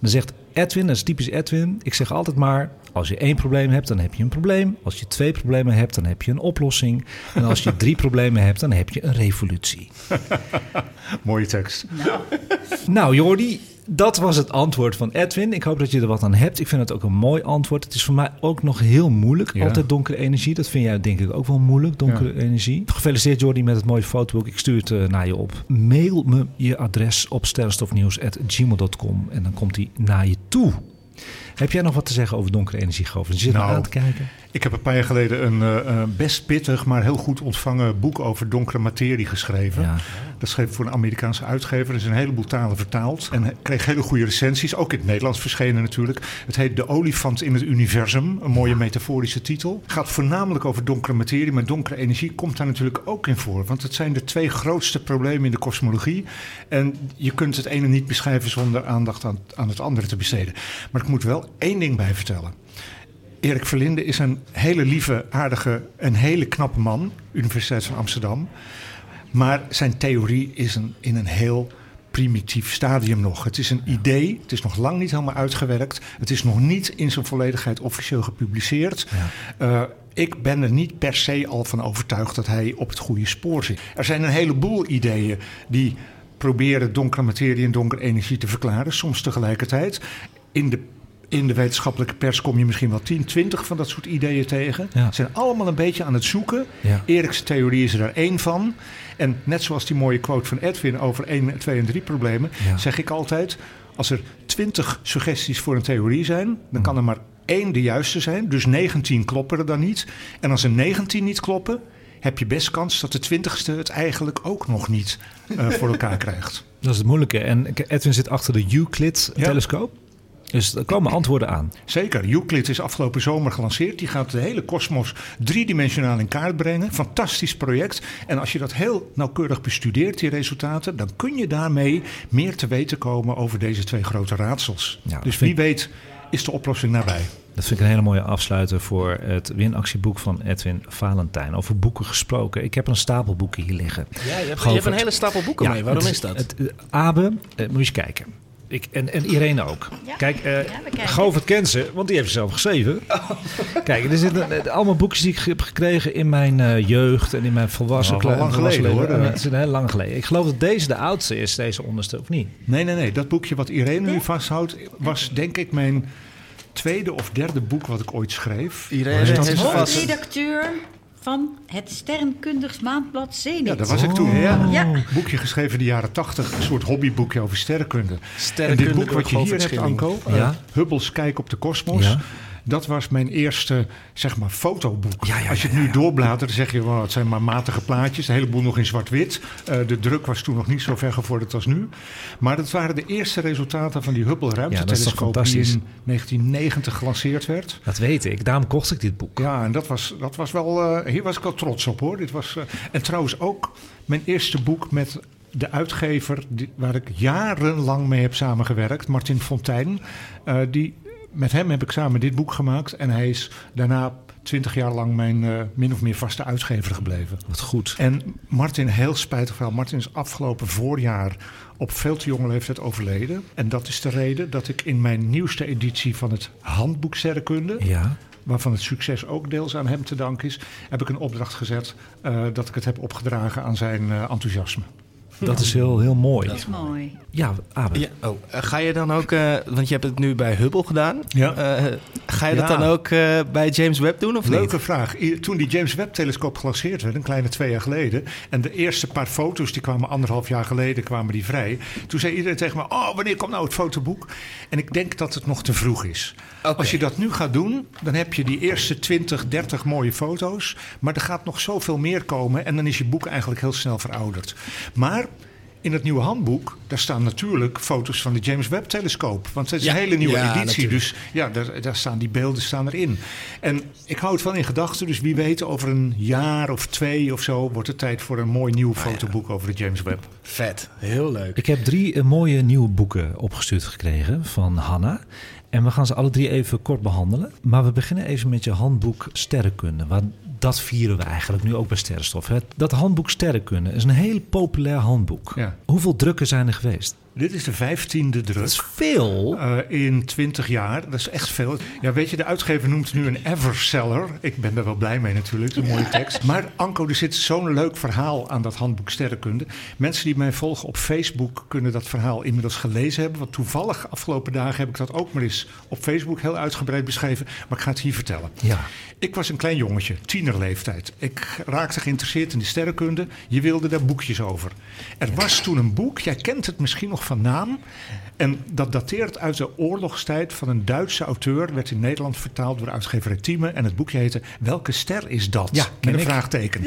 Dan zegt Edwin, dat is typisch Edwin. Ik zeg altijd maar: als je één probleem hebt, dan heb je een probleem. Als je twee problemen hebt, dan heb je een oplossing. En als je drie problemen hebt, dan heb je een revolutie. Mooie tekst. Nou, Jordi, dat was het antwoord van Edwin. Ik hoop dat je er wat aan hebt. Ik vind het ook een mooi antwoord. Het is voor mij ook nog heel moeilijk. Ja. Altijd donkere energie. Dat vind jij denk ik ook wel moeilijk, donkere energie. Gefeliciteerd Jordi met het mooie fotoboek. Ik stuur het eh, naar je op. Mail me je adres op sterrenstofnieuws.gmail.com en dan komt hij naar je toe. Heb jij nog wat te zeggen over donkere energie, Govert? Je zit Nou, aan te kijken. Ik heb een paar jaar geleden een eh, eh, best pittig, maar heel goed ontvangen boek over donkere materie geschreven. Ja. Dat schreef ik voor een Amerikaanse uitgever. Er is een heleboel talen vertaald. En kreeg hele goede recensies. Ook in het Nederlands verschenen natuurlijk. Het heet De olifant in het universum. Een mooie metaforische titel. Het gaat voornamelijk over donkere materie. Maar donkere energie komt daar natuurlijk ook in voor. Want het zijn de twee grootste problemen in de kosmologie. En je kunt het ene niet beschrijven zonder aandacht aan, aan het andere te besteden. Maar ik moet wel één ding bij vertellen. Erik Verlinde is een hele lieve, aardige en hele knappe man. Universiteit van Amsterdam. Maar zijn theorie is een, in een heel primitief stadium nog. Het is een idee, het is nog lang niet helemaal uitgewerkt. Het is nog niet in zijn volledigheid officieel gepubliceerd. Eh, ik ben er niet per se al van overtuigd dat hij op het goede spoor zit. Er zijn een heleboel ideeën die proberen donkere materie en donkere energie te verklaren, soms tegelijkertijd. In de in de wetenschappelijke pers kom je misschien wel 10, 20 van dat soort ideeën tegen. Ja. Ze zijn allemaal een beetje aan het zoeken. Ja. Erik's theorie is er daar één van. En net zoals die mooie quote van Edwin over 1, 2 en 3 problemen, Ja. zeg ik altijd: als er 20 suggesties voor een theorie zijn, dan kan er maar één de juiste zijn. Dus 19 kloppen er dan niet. En als er 19 niet kloppen, heb je best kans dat de twintigste het eigenlijk ook nog niet eh, voor elkaar krijgt. Dat is het moeilijke. En Edwin zit achter de Euclid-telescoop. Dus er komen antwoorden aan. Zeker. Euclid is afgelopen zomer gelanceerd. Die gaat de hele kosmos driedimensionaal in kaart brengen. Fantastisch project. En als je dat heel nauwkeurig bestudeert, die resultaten, dan kun je daarmee meer te weten komen over deze twee grote raadsels. Ja, dus wie weet is de oplossing nabij. Dat vind ik een hele mooie afsluiter voor het winactieboek van Edwin Valentijn. Over boeken gesproken. Ik heb een stapel boeken hier liggen. Ja, je hebt, je hebt Govert. een hele stapel boeken mee. Waarom het is dat? Het, eh, Abe, eh, moet je eens kijken. Ik, en, en Irene ook. Ja. Kijk, eh kijken. Govert kent ze, want die heeft ze zelf geschreven. Oh. Kijk, er zitten eh, allemaal boekjes die ik heb gekregen in mijn eh, jeugd en in mijn volwassen Nou, lang volwassen geleden, leven. hoor. Het is heel lang geleden. Ik geloof dat deze de oudste is, deze onderste, of niet? Nee, nee, nee. Dat boekje wat Irene nu vasthoudt, was denk ik mijn tweede of derde boek wat ik ooit schreef. Irene Dus is vast- Hoofdredacteur van het Sterrenkundigs Maandblad Zenit. Ja, daar was ik toen. Ja. Ja. Een boekje geschreven in de jaren tachtig. Een soort hobbyboekje over sterrenkunde. Sterrenkunde en dit boek wat je hier hebt. Anko, eh, Ja. Hubble's Kijk op de Kosmos. Ja. Dat was mijn eerste, zeg maar, fotoboek. Ja, ja, Als je het nu doorbladert, dan zeg je, wow, het zijn maar matige plaatjes. Een heleboel nog in zwart-wit. Eh, de druk was toen nog niet zo ver gevorderd als nu. Maar dat waren de eerste resultaten van die Hubble Ja, dat is toch ruimtetelescoop... die in 1990 gelanceerd werd. Dat weet ik. Daarom kocht ik dit boek. Ja, en dat was, dat was wel, eh, hier was ik wel trots op hoor. Dit was, eh, en trouwens ook mijn eerste boek met de uitgever die, waar ik jarenlang mee heb samengewerkt, Martin Fontijn. Die, met hem heb ik samen dit boek gemaakt en hij is daarna twintig jaar lang mijn eh, min of meer vaste uitgever gebleven. Wat goed. En Martin, heel spijtig verhaal. Martin is afgelopen voorjaar op veel te jonge leeftijd overleden. En dat is de reden dat ik in mijn nieuwste editie van het handboek Sterrenkunde Ja. waarvan het succes ook deels aan hem te danken is, heb ik een opdracht gezet eh, dat ik het heb opgedragen aan zijn eh, enthousiasme. Dat is heel, heel mooi. Dat is mooi. Ja, Abe. Ja, oh, eh, ga je dan ook, eh, want je hebt het nu bij Hubble gedaan. Ja. Eh, ga je dat dan ook eh, bij James Webb doen of Leuke niet? vraag. I- Toen die James Webb-telescoop gelanceerd werd, een kleine twee jaar geleden, en de eerste paar foto's die kwamen anderhalf jaar geleden, kwamen die vrij. Toen zei iedereen tegen me: Oh, wanneer komt nou het fotoboek? En ik denk dat het nog te vroeg is. Als je dat nu gaat doen, dan heb je die eerste 20, 30 mooie foto's. Maar er gaat nog zoveel meer komen en dan is je boek eigenlijk heel snel verouderd. Maar. In het nieuwe handboek, daar staan natuurlijk foto's van de James Webb-telescoop. Want het is Ja, een hele nieuwe ja, editie. natuurlijk. Dus ja, daar, daar staan die beelden staan erin. En ik hou het wel in gedachten. Dus wie weet, over een jaar of twee of zo... wordt het tijd voor een mooi nieuw fotoboek over de James Webb. Vet, heel leuk. Ik heb drie eh, mooie nieuwe boeken opgestuurd gekregen van Hanna. En we gaan ze alle drie even kort behandelen. Maar we beginnen even met je handboek Sterrenkunde. Want dat vieren we eigenlijk nu ook bij Sterrenstof. Hè? Dat handboek Sterrenkunde is een heel populair handboek. Ja. Hoeveel drukken zijn er geweest? Dit is de vijftiende druk. Dat is veel. Eh, in 20 jaar. Dat is echt veel. Ja, weet je, de uitgever noemt het nu een everseller. Ik ben daar wel blij mee natuurlijk, een mooie tekst. Maar Anko, er zit zo'n leuk verhaal aan dat handboek Sterrenkunde. Mensen die mij volgen op Facebook kunnen dat verhaal inmiddels gelezen hebben. Want toevallig afgelopen dagen heb ik dat ook maar eens op Facebook heel uitgebreid beschreven. Maar ik ga het hier vertellen. Ja. Ik was een klein jongetje, tienerleeftijd. Ik raakte geïnteresseerd in de sterrenkunde. Je wilde daar boekjes over. Er was toen een boek, jij kent het misschien nog van naam. En dat dateert uit de oorlogstijd van een Duitse auteur. Werd in Nederland vertaald door uitgever Thieme. En het boekje heette Welke ster is dat? Ja, Met een ik. vraagteken.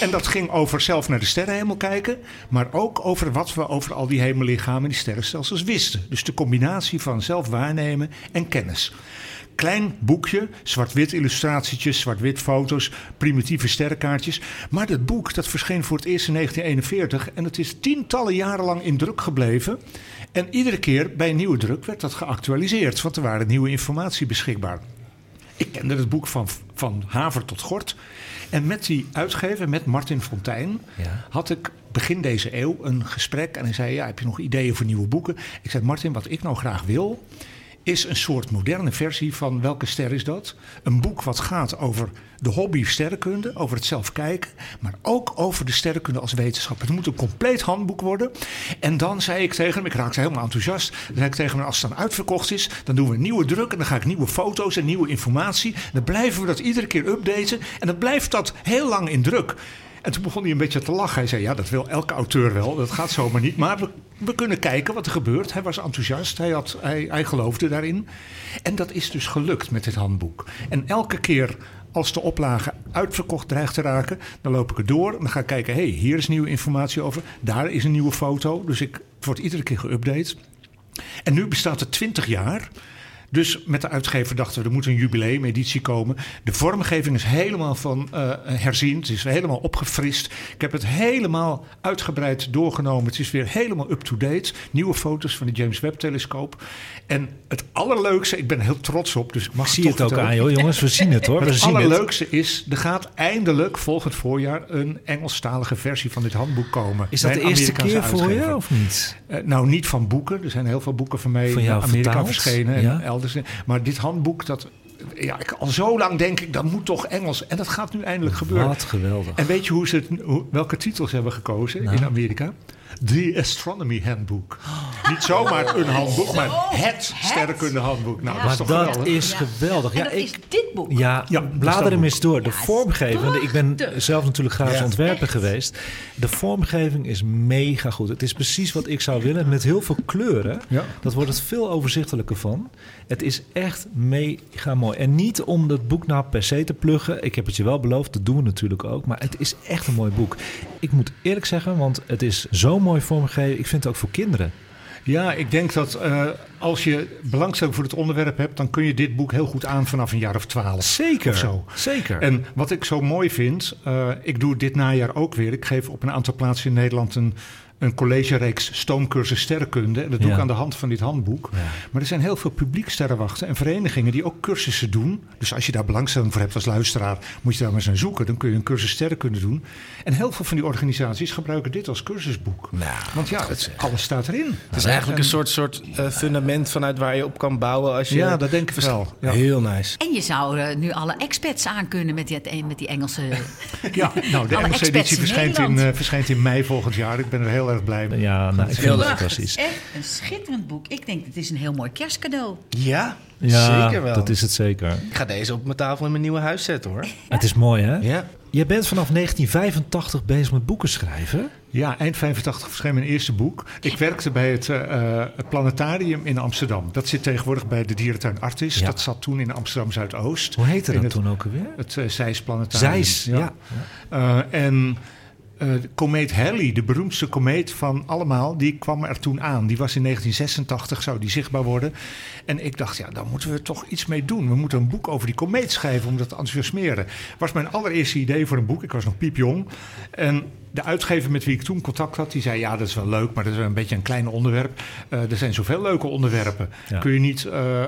En dat ging over zelf naar de sterrenhemel kijken. Maar ook over wat we over al die hemellichamen en die sterrenstelsels wisten. Dus de combinatie van zelf waarnemen en kennis. Klein boekje, zwart-wit illustratietjes, zwart-wit foto's, primitieve sterrenkaartjes. Maar dat boek dat verscheen voor het eerst in 1941 en het is tientallen jaren lang in druk gebleven. En iedere keer bij een nieuwe druk werd dat geactualiseerd, want er waren nieuwe informatie beschikbaar. Ik kende het boek van, van Haver tot Gort. En met die uitgever, met Martin Fontijn, Ja. had ik begin deze eeuw een gesprek. En hij zei, ja, heb je nog ideeën voor nieuwe boeken? Ik zei, Martin, wat ik nou graag wil, is een soort moderne versie van Welke ster is dat? Een boek wat gaat over de hobby sterrenkunde, over het zelf kijken, maar ook over de sterrenkunde als wetenschap. Het moet een compleet handboek worden. En dan zei ik tegen hem, ik raakte helemaal enthousiast, dan zei ik tegen hem, als het dan uitverkocht is, dan doen we een nieuwe druk en dan ga ik nieuwe foto's en nieuwe informatie. Dan blijven we dat iedere keer updaten en dan blijft dat heel lang in druk. En toen begon hij een beetje te lachen. Hij zei: Ja, dat wil elke auteur wel. Dat gaat zomaar niet. Maar we, kunnen kijken wat er gebeurt. Hij was enthousiast. Hij, had, hij, hij geloofde daarin. En dat is dus gelukt met dit handboek. En elke keer als de oplage uitverkocht dreigt te raken, dan loop ik er door. En dan ga ik kijken, hey, hier is nieuwe informatie over. Daar is een nieuwe foto. Dus ik, het wordt iedere keer geüpdate. En nu bestaat het 20 jaar. Dus met de uitgever dachten we, er moet een jubileumeditie komen. De vormgeving is helemaal van uh, herzien. Het is helemaal opgefrist. Ik heb het helemaal uitgebreid doorgenomen. Het is weer helemaal up-to-date. Nieuwe foto's van de James Webb-telescoop. En het allerleukste, ik ben heel trots op, dus ik mag ik zie het, ook aan, joh, jongens. We zien het hoor. het allerleukste is, er gaat eindelijk volgend voorjaar een Engelstalige versie van dit handboek komen. Is dat de eerste keer voor je of niet? Uh, nou, niet van boeken. Er zijn heel veel boeken van mij in Amerika vertaald? verschenen. Ja? En elders. Maar dit handboek, dat, ja, ik, al zo lang denk ik, dat moet toch Engels. En dat gaat nu eindelijk gebeuren. Wat geweldig. En weet je hoe ze het, welke titels hebben gekozen Nou. in Amerika? The Astronomy Handbook. Niet zomaar een handboek, maar het sterrenkunde handboek. Nou, dat is Maar toch dat geweldig? is Ja. geweldig. En Ja, dat ik, is dit boek. Ja, Ja, dat is blader dat hem eens door. De Ja, vormgeving, ik ben zelf natuurlijk grafisch Ja. ontwerper geweest. De vormgeving is mega goed. Het is precies wat ik zou willen. Met heel veel kleuren. Ja. Dat wordt het veel overzichtelijker van. Het is echt mega mooi. En niet om het boek nou per se te pluggen. Ik heb het je wel beloofd, dat doen we natuurlijk ook. Maar het is echt een mooi boek. Ik moet eerlijk zeggen, want het is zo mooi vormgegeven. Ik vind het ook voor kinderen. Ja, ik denk dat eh, als je belangstelling voor het onderwerp hebt, dan kun je dit boek heel goed aan vanaf een jaar of twaalf. Zeker. Of zo. Zeker. En wat ik zo mooi vind, eh, ik doe dit najaar ook weer. Ik geef op een aantal plaatsen in Nederland een, een collegereeks stoomcursus sterrenkunde. En dat doe Ja. ik aan de hand van dit handboek. Ja. Maar er zijn heel veel publieksterrenwachten en verenigingen die ook cursussen doen. Dus als je daar belangstelling voor hebt als luisteraar, moet je daar maar eens aan zoeken. Dan kun je een cursus sterrenkunde doen. En heel veel van die organisaties gebruiken dit als cursusboek. Nou, Want ja, het, alles staat erin. het is eigenlijk een soort, soort eh, fundament vanuit waar je op kan bouwen als je... Ja, dat denk ik wel. Ja. Heel nice. En je zou eh, nu alle experts aankunnen met die, met die Engelse... Ja, nou, de Alle Engelse experts editie in verschijnt in, eh, verschijnt in mei volgend jaar. Ik ben er heel erg blij mee. ja, nou, ik vind Heel het fantastisch. Echt een schitterend boek. Ik denk, het is een heel mooi kerstcadeau. Ja, Ja, zeker wel. dat is het zeker. Ik ga deze op mijn tafel in mijn nieuwe huis zetten hoor. Het is mooi, hè? Ja. Je bent vanaf 1985 bezig met boeken schrijven. Ja, eind 85 verscheen mijn eerste boek. Ik werkte bij het, eh, eh, het planetarium in Amsterdam. Dat zit tegenwoordig bij de dierentuin Artis. Ja. Dat zat toen in Amsterdam Zuidoost. Hoe heette dat het, toen ook alweer? Het uh, Zeis Planetarium. Zeis, ja. Eh, en de komeet Halley, de beroemdste komeet van allemaal, die kwam er toen aan. Die was in 1986, zou die zichtbaar worden. En ik dacht, ja, daar moeten we toch iets mee doen. We moeten een boek over die komeet schrijven om dat te enthousiasmeren. was mijn allereerste idee voor een boek. Ik was nog piepjong. En de uitgever met wie ik toen contact had, die zei: Ja, dat is wel leuk, maar dat is wel een beetje een klein onderwerp. Eh, er zijn zoveel leuke onderwerpen. Ja. Kun je niet. eh,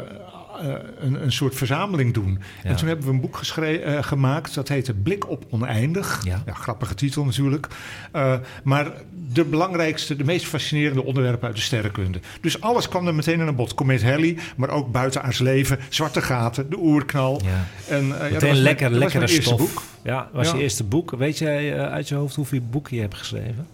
een, een soort verzameling doen. Ja. En toen hebben we een boek eh, gemaakt. Dat heette Blik op Oneindig. Ja. grappige titel natuurlijk. Eh, maar de belangrijkste, de meest fascinerende onderwerpen uit de sterrenkunde. Dus alles kwam er meteen aan bod. Komeet Halley, maar ook buitenaards leven, zwarte gaten, de oerknal. Ja. En, eh, was Meteen lekker, lekkere stof. boek. Ja, was je eerste boek. Weet jij eh, uit je hoofd hoeveel boeken je hebt geschreven?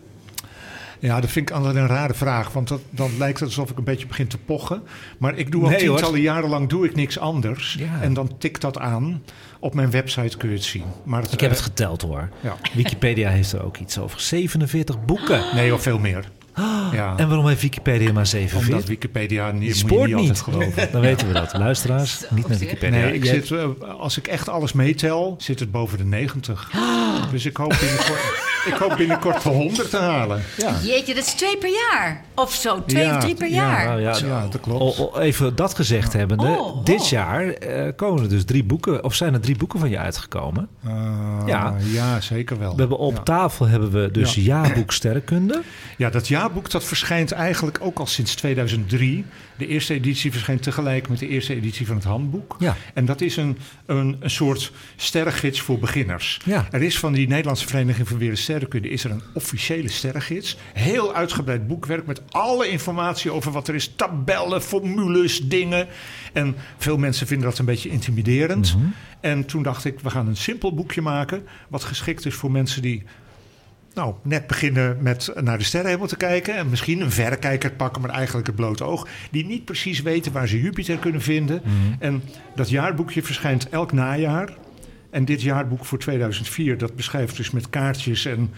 Ja, dat vind ik altijd een rare vraag. Want dat, dan lijkt het alsof ik een beetje begin te pochen. Maar ik doe al Nee, hoor. tientallen jaren lang doe ik niks anders. Ja. En dan tik dat aan. Op mijn website kun je het zien. Maar het, Ik heb het eh, geteld hoor. ja. Wikipedia heeft er ook iets over. 47 boeken. Nee, of veel meer. Ja. En waarom heeft Wikipedia maar 47? Omdat Wikipedia niet, Je moet je spoort niet niet. altijd geloven. Dan weten we dat. Luisteraars, niet naar Wikipedia. Nee, ik zit, eh, als ik echt alles meetel, zit het boven de 90. Dus ik hoop binnenkort, ik hoop binnenkort de 100 te halen. Ja, Jeetje, dat is twee per jaar. Of zo, twee Ja, of drie per ja. jaar. Ja, Ja, dat klopt. o- o- even dat gezegd hebbende. Oh, oh. Dit jaar eh, komen er dus drie boeken, of zijn er drie boeken van je uitgekomen. Eh, Ja. ja, zeker wel. We hebben op ja. tafel hebben we dus Ja. jaarboek sterrenkunde. Ja, dat jaarboek dat verschijnt eigenlijk ook al sinds 2003. De eerste editie verschijnt tegelijk met de eerste editie van het handboek. Ja. En dat is een, een, een soort sterrengids voor beginners. Ja. Er is van die Nederlandse Vereniging voor Weer en Sterrenkunde is er een officiële sterrengids. Heel uitgebreid boekwerk met alle informatie over wat er is. Tabellen, formules, dingen. En veel mensen vinden dat een beetje intimiderend. Mhm. En toen dacht ik, we gaan een simpel boekje maken. Wat geschikt is voor mensen die nou, net beginnen met naar de sterrenhemel te kijken. En misschien een verrekijker pakken, maar eigenlijk het blote oog. Die niet precies weten waar ze Jupiter kunnen vinden. En dat jaarboekje verschijnt elk najaar. En dit jaarboek voor 2004, dat beschrijft dus met kaartjes en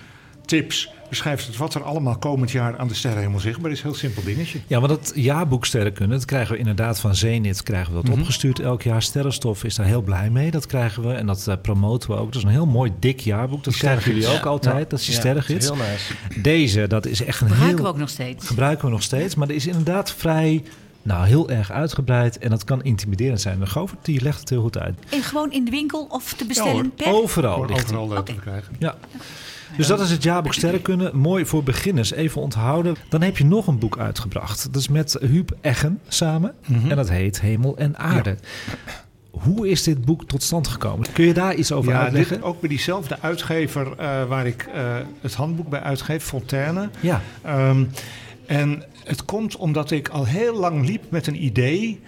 tips beschrijft het wat er allemaal komend jaar aan de sterrenhemel zichtbaar is. Heel simpel dingetje. Ja, want dat jaarboek Sterrenkunde, dat krijgen we inderdaad van Zenit. Krijgen we dat Mhm. opgestuurd elk jaar. Sterrenstof is daar heel blij mee. Dat krijgen we en dat eh, promoten we ook. Dat is een heel mooi dik jaarboek. Dat krijgen jullie ook altijd. Dat is die Ja, sterrengids. Heel nice. Deze, dat is echt een Gebruiken heel... we ook nog steeds. Gebruiken we nog steeds. Maar er is inderdaad vrij... Nou, heel erg uitgebreid en dat kan intimiderend zijn. De Govert, die legt het heel goed uit. En gewoon in de winkel of te bestellen hoor. per... Overal overal eh, Oké. te krijgen. Ja. Dus dat is het jaarboek Sterrenkunde. Mooi voor beginners, even onthouden. Dan heb je nog een boek uitgebracht. Dat is met Huub Eggen samen. En dat heet Hemel en Aarde. Hoe is dit boek tot stand gekomen? Kun je daar iets over Ja, uitleggen? dit ook bij diezelfde uitgever eh, waar ik eh, het handboek bij uitgeef, Fontaine. Ja, Ehm, en het komt omdat ik al heel lang liep met een idee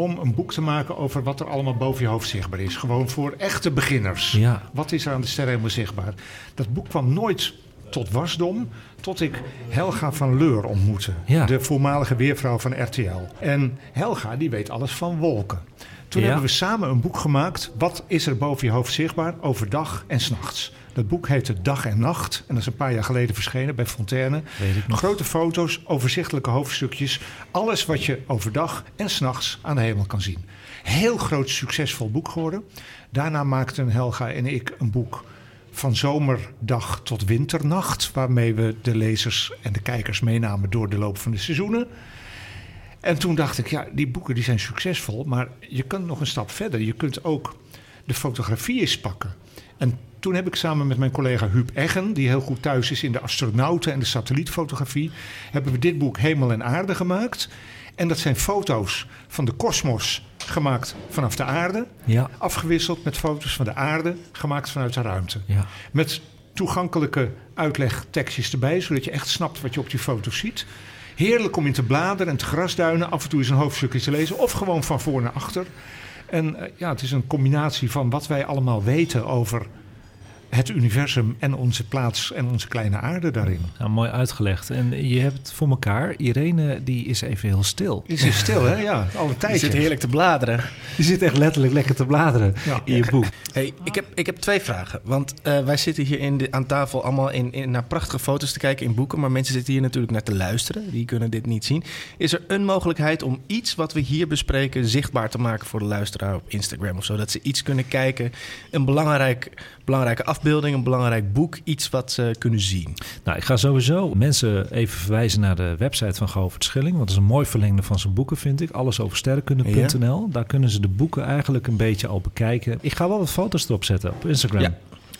om een boek te maken over wat er allemaal boven je hoofd zichtbaar is. Gewoon voor echte beginners. Ja. Wat is er aan de sterrenhemel zichtbaar? Dat boek kwam nooit tot wasdom tot ik Helga van Leur ontmoette. Ja. De voormalige weervrouw van RTL. En Helga die weet alles van wolken. Toen Ja. hebben we samen een boek gemaakt. Wat is er boven je hoofd zichtbaar? Overdag en s'nachts. Dat boek heette Dag en Nacht. En dat is een paar jaar geleden verschenen bij Fontaine. Grote foto's, overzichtelijke hoofdstukjes. Alles wat je overdag en s'nachts aan de hemel kan zien. Heel groot succesvol boek geworden. Daarna maakten Helga en ik een boek van zomerdag tot winternacht. Waarmee we de lezers en de kijkers meenamen door de loop van de seizoenen. En toen dacht ik, ja, die boeken die zijn succesvol, maar je kunt nog een stap verder. Je kunt ook de fotografie eens pakken. En toen heb ik samen met mijn collega Huub Eggen, die heel goed thuis is in de astronauten en de satellietfotografie, hebben we dit boek Hemel en Aarde gemaakt. En dat zijn foto's van de kosmos gemaakt vanaf de aarde, ja, afgewisseld met foto's van de aarde gemaakt vanuit de ruimte. ja. Met toegankelijke uitlegtekstjes erbij, zodat je echt snapt wat je op die foto's ziet. Heerlijk om in te bladeren en te grasduinen, af en toe eens een hoofdstukje te lezen, of gewoon van voor naar achter. En eh, ja, het is een combinatie van wat wij allemaal weten over het universum en onze plaats en onze kleine aarde daarin. Nou, mooi uitgelegd. En je hebt het voor elkaar. Irene, die is even heel stil. Je zit stil, hè? Ja, alle Je tijd. zit heerlijk te bladeren. Je zit echt letterlijk lekker te bladeren Ja. in je boek. Hey, ik, heb, ik heb twee vragen. Want eh, wij zitten hier in de, aan tafel allemaal in, in, naar prachtige foto's te kijken in boeken. Maar mensen zitten hier natuurlijk naar te luisteren. Die kunnen dit niet zien. Is er een mogelijkheid om iets wat we hier bespreken zichtbaar te maken voor de luisteraar op Instagram of zo? Dat ze iets kunnen kijken. Een belangrijk, belangrijke afbeelding, een belangrijk boek. Iets wat ze kunnen zien. Nou, ik ga sowieso mensen even verwijzen naar de website van Govert Schilling. Want dat is een mooi verlengde van zijn boeken, vind ik. Alles over sterrenkunde.nl. Daar kunnen ze de boeken eigenlijk een beetje al bekijken. Ik ga wel wat foto's erop zetten op Instagram. Ja.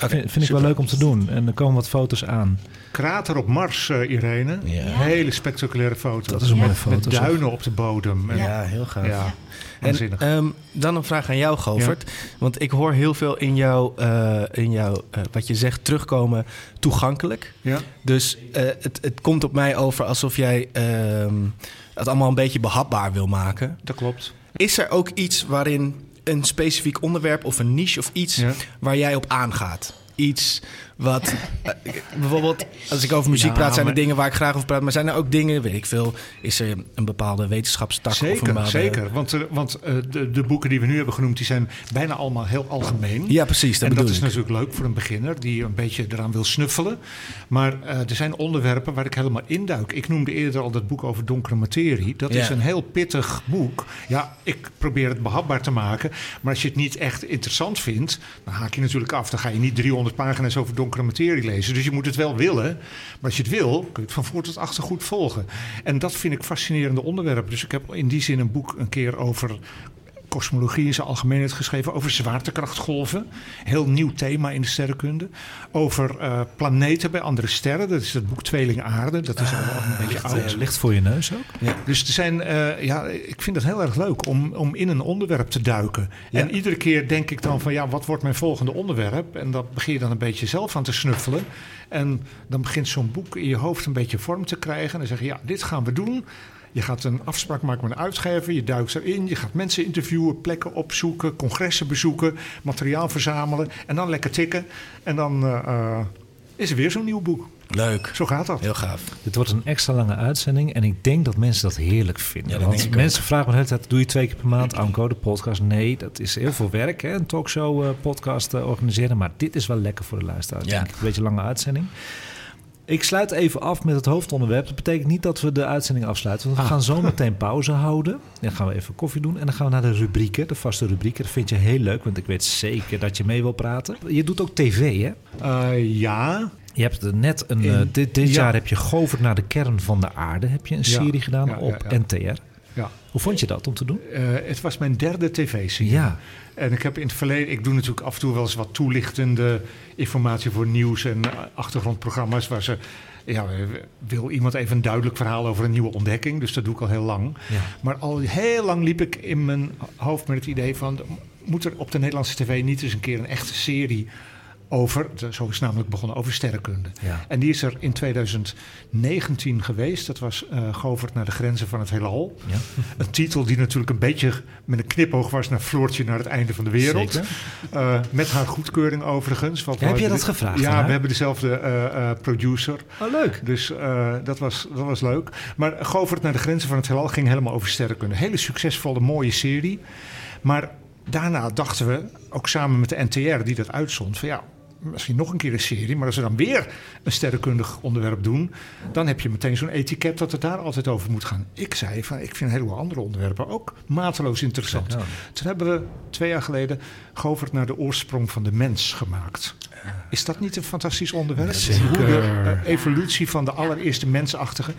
Oké, vind vind ik wel leuk om te doen. En er komen wat foto's aan. Krater op Mars, eh, Irene. Ja. Hele spectaculaire foto. Dat is een mooie Met foto. zeg. duinen op de bodem. En- Ja, heel gaaf. ja. En ehm, dan een vraag aan jou, Govert. Want ik hoor heel veel in jou, eh, in jou eh, wat je zegt, terugkomen toegankelijk. ja. Dus eh, het, het komt op mij over alsof jij ehm, het allemaal een beetje behapbaar wil maken. dat klopt. Is er ook iets waarin een specifiek onderwerp of een niche of iets Ja. waar jij op aangaat? Iets wat, eh, bijvoorbeeld, als ik over muziek Ja, praat, zijn er maar- dingen waar ik graag over praat. Maar zijn er ook dingen, weet ik veel, is er een bepaalde wetenschapstak? of een Zeker, bepaalde- zeker. Want, eh, want eh, de, de boeken die we nu hebben genoemd, die zijn bijna allemaal heel algemeen. Ja, precies, dat en dat is ik. natuurlijk leuk voor een beginner die een beetje eraan wil snuffelen. Maar eh, er zijn onderwerpen waar ik helemaal induik. Ik noemde eerder al dat boek over donkere materie. Dat is een heel pittig boek. Ja, ik probeer het behapbaar te maken. Maar als je het niet echt interessant vindt, dan haak je natuurlijk af. Dan ga je niet 300 pagina's over donkere materie lezen. Dus je moet het wel willen. Maar als je het wil, kun je het van voor tot achter goed volgen. En dat vind ik fascinerende onderwerpen. Dus ik heb in die zin een boek een keer over kosmologie in zijn algemeenheid geschreven. Over zwaartekrachtgolven. Heel nieuw thema in de sterrenkunde. Over eh, planeten bij andere sterren. Dat is het boek Tweeling Aarde. Dat is al een beetje oud. Eh, ligt voor je neus ook? Dus er zijn, eh, ja, ik vind het heel erg leuk om, om in een onderwerp te duiken. En iedere keer denk ik dan van, ja, wat wordt mijn volgende onderwerp? En dat begin je dan een beetje zelf aan te snuffelen. En dan begint zo'n boek in je hoofd een beetje vorm te krijgen. En dan zeg je, ja, dit gaan we doen. Je gaat een afspraak maken met een uitgever, je duikt erin, je gaat mensen interviewen, plekken opzoeken, congressen bezoeken, materiaal verzamelen en dan lekker tikken. En dan eh, eh, is er weer zo'n nieuw boek. Leuk, Zo gaat dat. heel gaaf. Dit wordt een extra lange uitzending en ik denk dat mensen dat heerlijk vinden. Ja, dat Want denk ik ook. mensen vragen me de hele tijd, doe je twee keer per maand Anko, de podcast? Nee, dat is heel veel werk, hè? een talkshow eh, podcast organiseren. Maar dit is wel lekker voor de luisteraar, Ja. denk ik. Een beetje lange uitzending. Ik sluit even af met het hoofdonderwerp. Dat betekent niet dat we de uitzending afsluiten. Want we Ah. gaan zo meteen pauze houden. Dan gaan we even koffie doen. En dan gaan we naar de rubrieken, de vaste rubrieken. Dat vind je heel leuk, want ik weet zeker dat je mee wil praten. Je doet ook tv, hè? Eh, ja, Je hebt net een. In- eh, dit dit ja. jaar heb je Govert naar de kern van de aarde. Heb je een Ja, serie gedaan ja, op. NTR. ja. Hoe vond je dat om te doen? Eh, het was mijn derde tv-serie. Ja. En ik heb in het verleden, ik doe natuurlijk af en toe wel eens wat toelichtende informatie voor nieuws en achtergrondprogramma's waar ze. Ja, wil iemand even een duidelijk verhaal over een nieuwe ontdekking? Dus dat doe ik al heel lang. Ja. Maar al heel lang liep ik in mijn hoofd met het idee van... moet er op de Nederlandse tv niet eens een keer een echte serie over... zo is namelijk begonnen, over sterrenkunde. Ja. En die is er in 2019 geweest. Dat was eh Govert naar de grenzen van het heelal. Ja. Een titel die natuurlijk een beetje met een knipoog was naar Floortje naar het einde van de wereld. Eh, met haar goedkeuring overigens. want Ja, heb je dat gevraagd Ja, we hebben dezelfde eh, producer. Oh, leuk. Dus dat, was, dat was leuk. Maar Govert naar de grenzen van het heelal ging helemaal over sterrenkunde. Hele succesvolle, mooie serie. Maar daarna dachten we, ook samen met de NTR die dat uitzond... van ja, misschien nog een keer een serie... maar als we dan weer een sterrenkundig onderwerp doen... dan heb je meteen zo'n etiket dat het daar altijd over moet gaan. Ik zei van, ik vind een heleboel andere onderwerpen ook mateloos interessant. Ja. Toen hebben we twee jaar geleden Govert naar de oorsprong van de mens gemaakt. Is dat niet een fantastisch onderwerp? Hoe de eh, evolutie van de allereerste mensachtige.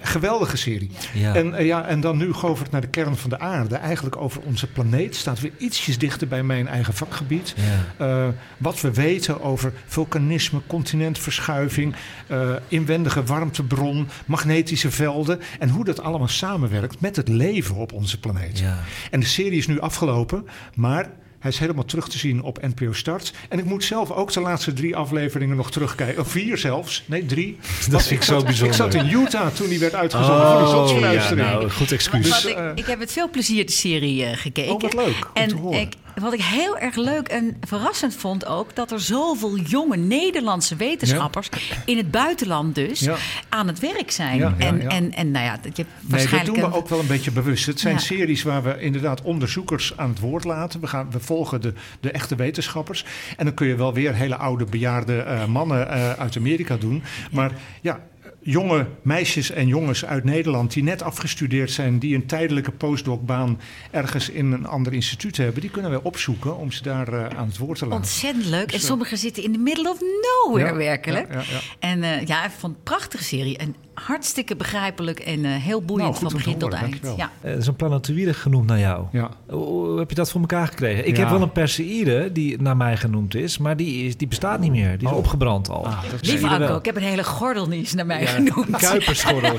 Geweldige serie. Ja. En, eh, ja, en dan nu Govert naar de kern van de aarde. Eigenlijk over onze planeet. Staat weer ietsjes dichter bij mijn eigen vakgebied. Ja. Eh, wat we weten over vulkanisme, continentverschuiving, eh, inwendige warmtebron, magnetische velden. En hoe dat allemaal samenwerkt met het leven op onze planeet. Ja. En de serie is nu afgelopen, maar hij is helemaal terug te zien op NPO Start. En ik moet zelf ook de laatste drie afleveringen nog terugkijken. Of vier zelfs. Nee, drie. Want vind ik zo zat- bijzonder. Ik zat in Utah toen die werd uitgezonden voor Oh, ja, zotsverluistering. nou, goed excuus. Ik, ik heb met veel plezier de serie eh, gekeken. Oh, wat leuk om En te horen. ik, wat ik heel erg leuk en verrassend vond ook... dat er zoveel jonge Nederlandse wetenschappers... in het buitenland dus, Ja. aan het werk zijn. Ja, en. En, en nou ja, dat je Nee, dat waarschijnlijk... doen we ook wel een beetje bewust. Het zijn series waar we inderdaad onderzoekers aan het woord laten. We, gaan, we volgen de, de echte wetenschappers. En dan kun je wel weer hele oude bejaarde eh, mannen eh, uit Amerika doen. Maar ja, jonge meisjes en jongens uit Nederland die net afgestudeerd zijn... die een tijdelijke postdocbaan ergens in een ander instituut hebben... die kunnen we opzoeken om ze daar eh, aan het woord te laten. Ontzettend leuk. En Dus, eh, sommigen zitten in the middle of nowhere, Ja, werkelijk. ja, ja, ja. En eh, ja, ik vond het een prachtige serie. En hartstikke begrijpelijk en eh, heel boeiend Nou, van begin tot eind. Ja. Er is een planetoïde genoemd naar jou. Ja. Hoe heb je dat voor elkaar gekregen? Ik Ja. heb wel een Perseïde die naar mij genoemd is, maar die, is, die bestaat niet meer. Die is Oh. opgebrand al. Ah, Lieve. Anko, ik heb een hele gordelnies naar mij Ja, genoemd. Een kuiperschorrel.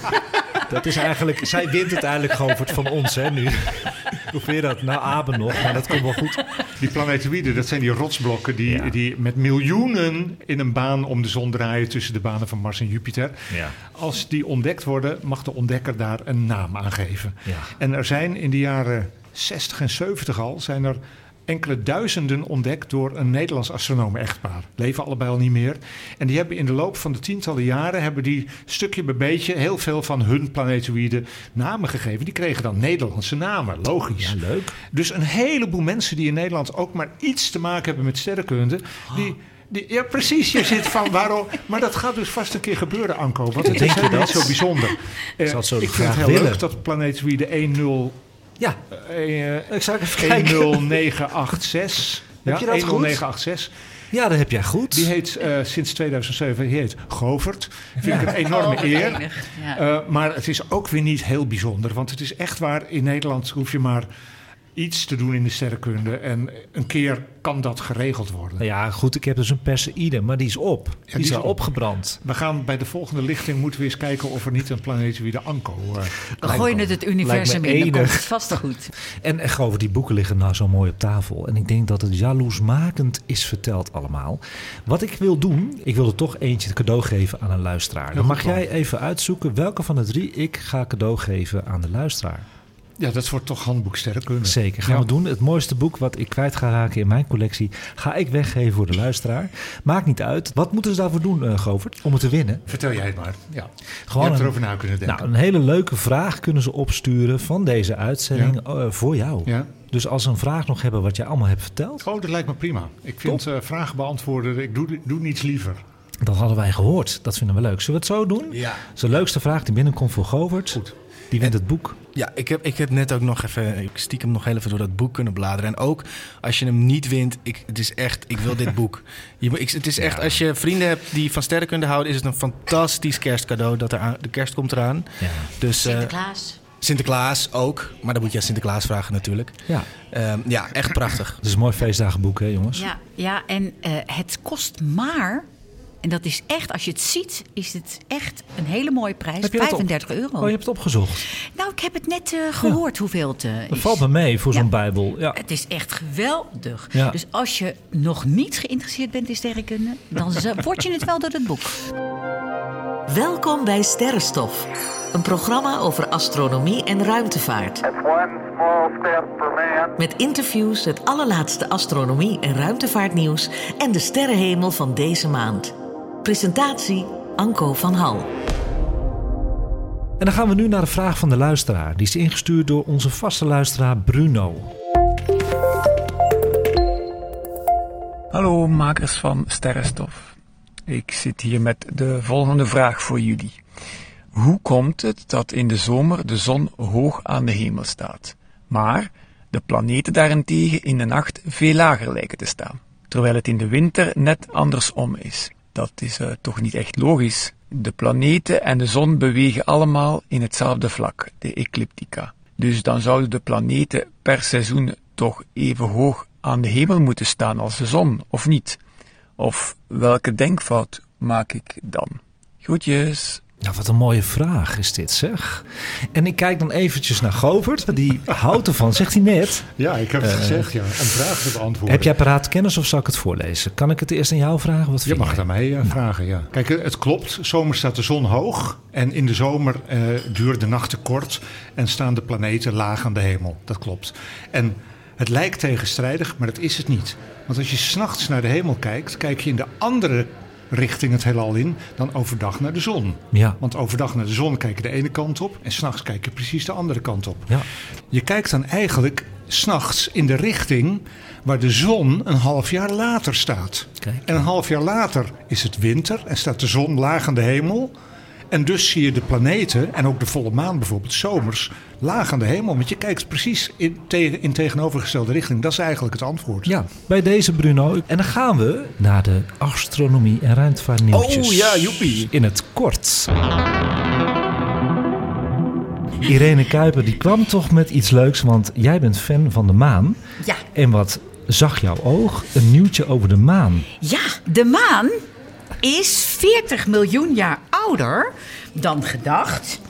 dat is eigenlijk... Zij wint het eigenlijk gewoon voor het van ons, hè, nu. Hoe vind je dat? Nou, Aben nog, maar dat komt wel goed. Die planetoïden, dat zijn die rotsblokken die, Ja. die met miljoenen in een baan om de zon draaien tussen de banen van Mars en Jupiter. Ja. Als die ontdekt worden, mag de ontdekker daar een naam aan geven. Ja. En er zijn in de jaren 60 en 70 al, zijn er enkele duizenden ontdekt door een Nederlands astronomen-echtpaar. Leven allebei al niet meer. En die hebben in de loop van de tientallen jaren... hebben die stukje bij beetje heel veel van hun planetoïden namen gegeven. Die kregen dan Nederlandse namen, logisch. Ja, leuk. Dus een heleboel mensen die in Nederland ook maar iets te maken hebben met sterrenkunde... Die, die, ja, precies. Je zit van waarom. Maar dat gaat dus vast een keer gebeuren, Anko. Want het is helemaal dat? niet zo bijzonder. Eh, ik graag vind het heel willen. leuk dat planetoïde 10, Ja, eh, ik zou even kijken. 10986. Heb je dat goed? 10986. Ja, dat heb jij goed. Die heet eh, sinds 2007 die heet Govert. Vind ik een enorme Oh, eer. Ja. Eh, maar het is ook weer niet heel bijzonder. Want het is echt waar, in Nederland hoef je maar iets te doen in de sterrenkunde. En een keer kan dat geregeld worden. Ja, goed, ik heb dus een Perseïde, maar die is op. die, die is is al op. opgebrand. We gaan bij de volgende lichting moeten we eens kijken of er niet een planetoïde Anko... eh, We gooien het het universum lijkt me in, dan komt het vast goed. En echt over die boeken liggen nou zo mooi op tafel. En ik denk dat het jaloersmakend is verteld allemaal. Wat ik wil doen, ik wil er toch eentje cadeau geven aan een luisteraar. Dan mag jij even uitzoeken welke van de drie ik ga cadeau geven aan de luisteraar. Ja, dat wordt toch handboek sterrenkunde. Zeker, gaan Ja. we doen. Het mooiste boek wat ik kwijt ga raken in mijn collectie... ga ik weggeven voor de luisteraar. Maakt niet uit. Wat moeten ze daarvoor doen, eh Govert, om het te winnen? Vertel jij het maar. Ja. Gewoon je hebt een- erover na kunnen denken. Nou, een hele leuke vraag kunnen ze opsturen van deze uitzending eh, voor jou. ja. Dus als ze een vraag nog hebben wat jij allemaal hebt verteld... Oh, dat lijkt me prima. Ik vind eh, vragen beantwoorden, ik doe, doe niets liever. Dat hadden wij gehoord. Dat vinden we leuk. Zullen we het zo doen? Ja. Dat is de leukste vraag die binnenkomt voor Govert. Goed. Die wint het boek. Ja, ik heb, ik heb net ook nog even, ik stiekem nog heel even door dat boek kunnen bladeren. En ook als je hem niet wint, ik, het is echt, ik wil dit boek. Je, ik, het is echt, als je vrienden hebt die van sterrenkunde houden, is het een fantastisch kerstcadeau. Dat er aan, de kerst komt eraan. Ja. Dus eh, Sinterklaas. Sinterklaas ook, maar dan moet je aan Sinterklaas vragen natuurlijk. Ja. Ehm, ja, echt prachtig. Het is een mooi feestdagenboek, hè jongens? Ja, ja en eh, het kost maar, en dat is echt, als je het ziet, is het echt een hele mooie prijs. Heb je dat op- 35 euro. Oh, je hebt het opgezocht. Nou, ik heb het net eh, gehoord hoeveel het eh, Dat valt me mee voor zo'n bijbel. Ja. Het is echt geweldig. Ja. Dus als je nog niet geïnteresseerd bent in sterrenkunde, dan word je het wel door het boek. Welkom bij Sterrenstof, een programma over astronomie en ruimtevaart. Met interviews, het allerlaatste astronomie en ruimtevaartnieuws en de sterrenhemel van deze maand. Presentatie Anko van Hal. En dan gaan we nu naar de vraag van de luisteraar. Die is ingestuurd door onze vaste luisteraar Bruno. Hallo makers van Sterrenstof. Ik zit hier met de volgende vraag voor jullie. Hoe komt het dat in de zomer de zon hoog aan de hemel staat, maar de planeten daarentegen in de nacht veel lager lijken te staan, terwijl het in de winter net andersom is? Dat is eh, toch niet echt logisch? De planeten en de zon bewegen allemaal in hetzelfde vlak, de ecliptica. Dus dan zouden de planeten per seizoen toch even hoog aan de hemel moeten staan als de zon, of niet? Of welke denkfout maak ik dan? Groetjes. Nou, wat een mooie vraag is dit, zeg. En ik kijk dan eventjes naar Govert, die houdt ervan, zegt hij net. Ja, ik heb het gezegd, ja. Om vragen te beantwoorden. Heb jij paraat kennis of zal ik het voorlezen? Kan ik het eerst aan jou vragen? Wat Je mag het aan mij eh, vragen, ja. Kijk, eh, het klopt. Zomer staat de zon hoog. En in de zomer eh, duren de nachten kort. En staan de planeten laag aan de hemel. Dat klopt. En het lijkt tegenstrijdig, maar dat is het niet. Want als je s'nachts naar de hemel kijkt, kijk je in de andere richting het heelal in dan overdag naar de zon. Ja. Want overdag naar de zon kijk je de ene kant op en s'nachts kijk je precies de andere kant op. Ja. Je kijkt dan eigenlijk s'nachts in de richting waar de zon een half jaar later staat. Kijk. En een half jaar later is het winter en staat de zon laag aan de hemel. En dus zie je de planeten en ook de volle maan bijvoorbeeld zomers laag aan de hemel. Want je kijkt precies in, tegen, in tegenovergestelde richting. Dat is eigenlijk het antwoord. Ja, bij deze Bruno. En dan gaan we naar de astronomie en ruimtevaartnieuwtjes. Oh, ja, joepie. In het kort. Irene Kuiper, die kwam toch met iets leuks, want jij bent fan van de maan. Ja. En wat zag jouw oog? Een nieuwtje over de maan. Ja, de maan is 40 miljoen jaar ouder dan gedacht.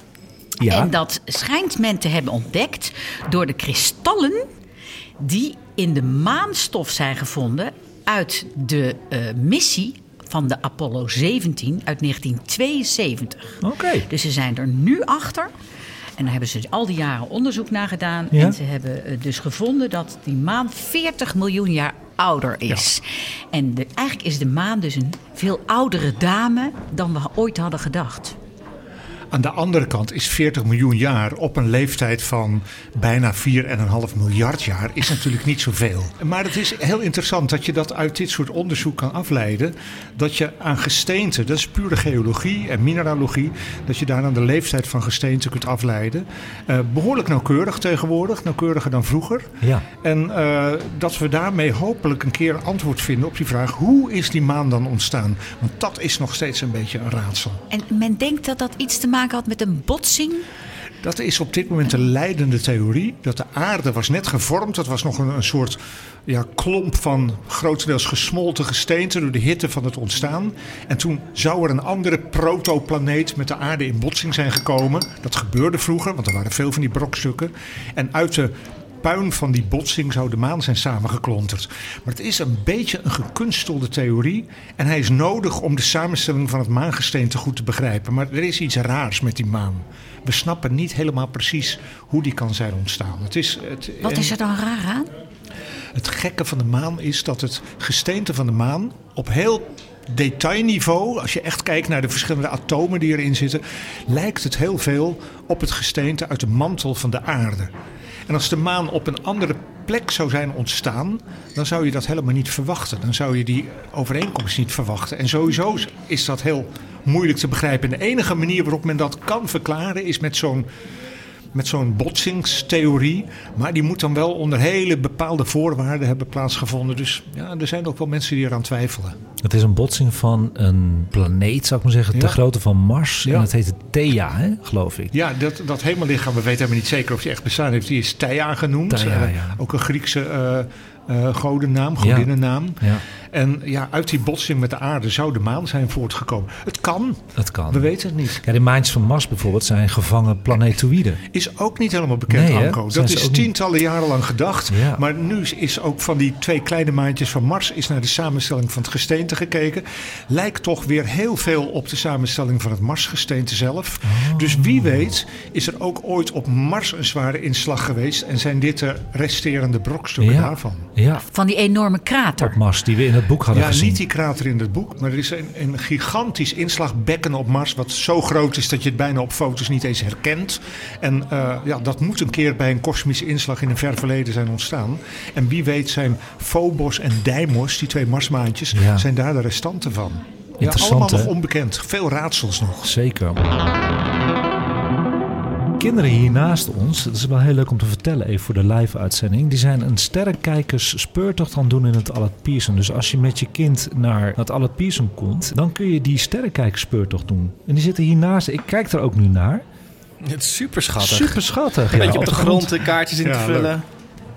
Ja, En dat schijnt men te hebben ontdekt door de kristallen die in de maanstof zijn gevonden uit de eh, missie van de Apollo 17 uit 1972. oké. Dus ze zijn er nu achter. En daar hebben ze al die jaren onderzoek naar gedaan. Ja. En ze hebben eh, dus gevonden dat die maan 40 miljoen jaar ouder is. En de, eigenlijk is de maan dus een veel oudere dame dan we ooit hadden gedacht. Aan de andere kant is 40 miljoen jaar op een leeftijd van bijna 4,5 miljard jaar is natuurlijk niet zoveel. Maar het is heel interessant dat je dat uit dit soort onderzoek kan afleiden. Dat je aan gesteente, dat is pure geologie en mineralogie, dat je daar aan de leeftijd van gesteente kunt afleiden. Eh, behoorlijk nauwkeurig tegenwoordig, nauwkeuriger dan vroeger. Ja. En eh, dat we daarmee hopelijk een keer een antwoord vinden op die vraag: hoe is die maan dan ontstaan? Want dat is nog steeds een beetje een raadsel. En men denkt dat dat iets te maken had met een botsing. Dat is op dit moment de leidende theorie. Dat de aarde was net gevormd. Dat was nog een, een soort ja, klomp van grotendeels gesmolten gesteente door de hitte van het ontstaan. En toen zou er een andere protoplaneet met de aarde in botsing zijn gekomen. Dat gebeurde vroeger, want er waren veel van die brokstukken. En uit de puin van die botsing zou de maan zijn samengeklonterd. Maar het is een beetje een gekunstelde theorie. En hij is nodig om de samenstelling van het maangesteente goed te begrijpen. Maar er is iets raars met die maan. We snappen niet helemaal precies hoe die kan zijn ontstaan. Het, is, het, Wat is er dan raar aan? het gekke van de maan is dat het gesteente van de maan op heel detailniveau, als je echt kijkt naar de verschillende atomen die erin zitten, lijkt het heel veel op het gesteente uit de mantel van de aarde. En als de maan op een andere plek zou zijn ontstaan, dan zou je dat helemaal niet verwachten. Dan zou je die overeenkomst niet verwachten. En sowieso is dat heel moeilijk te begrijpen. En de enige manier waarop men dat kan verklaren is met zo'n met zo'n botsingstheorie. Maar die moet dan wel onder hele bepaalde voorwaarden hebben plaatsgevonden. Dus ja, er zijn ook wel mensen die eraan twijfelen. Het is een botsing van een planeet, zou ik maar zeggen, Ja. ter grootte van Mars. Ja. En dat heet Thea, hè, geloof ik. Ja, dat, dat hemellichaam, we weten helemaal niet zeker of die echt bestaan heeft. Die is Theia genoemd. Eh. Ook een Griekse eh, godennaam, godinnennaam. Ja, En ja, uit die botsing met de aarde zou de maan zijn voortgekomen. Het kan, dat kan. we weten het niet. Kijk, de maantjes van Mars bijvoorbeeld zijn gevangen planetoïden. Is ook niet helemaal bekend, Nee? Anko. Dat is niet- tientallen jaren lang gedacht. Ja. Maar nu is- ook van die twee kleine maandjes van Mars... is naar de samenstelling van het gesteente gekeken. Lijkt toch weer heel veel op de samenstelling van het Marsgesteente zelf. Oh. Dus wie weet is er ook ooit op Mars een zware inslag geweest... en zijn dit de resterende brokstukken Ja. daarvan. Ja, Van die enorme krater. op Mars, die we in het boek hadden Ja, gezien. niet die krater in het boek, maar er is een, een gigantisch inslagbekken op Mars... wat zo groot is dat je het bijna op foto's niet eens herkent. En eh, ja, dat moet een keer bij een kosmische inslag in een ver verleden zijn ontstaan. En wie weet zijn Phobos en Deimos, die twee Marsmaantjes, Ja. zijn daar de restanten van. Ja, allemaal nog onbekend. Veel raadsels nog. Zeker. Kinderen hier naast ons, dat is wel heel leuk om te vertellen even voor de live-uitzending. Die zijn een sterrenkijkers speurtocht aan het doen in het Allard Pierson. Dus als je met je kind naar het Allard Pierson komt, dan kun je die sterrenkijkers speurtocht doen. En die zitten hiernaast. Ik kijk er ook nu naar. Het is super schattig. Super schattig. Een ja. beetje op de grond de kaartjes in Ja, te vullen.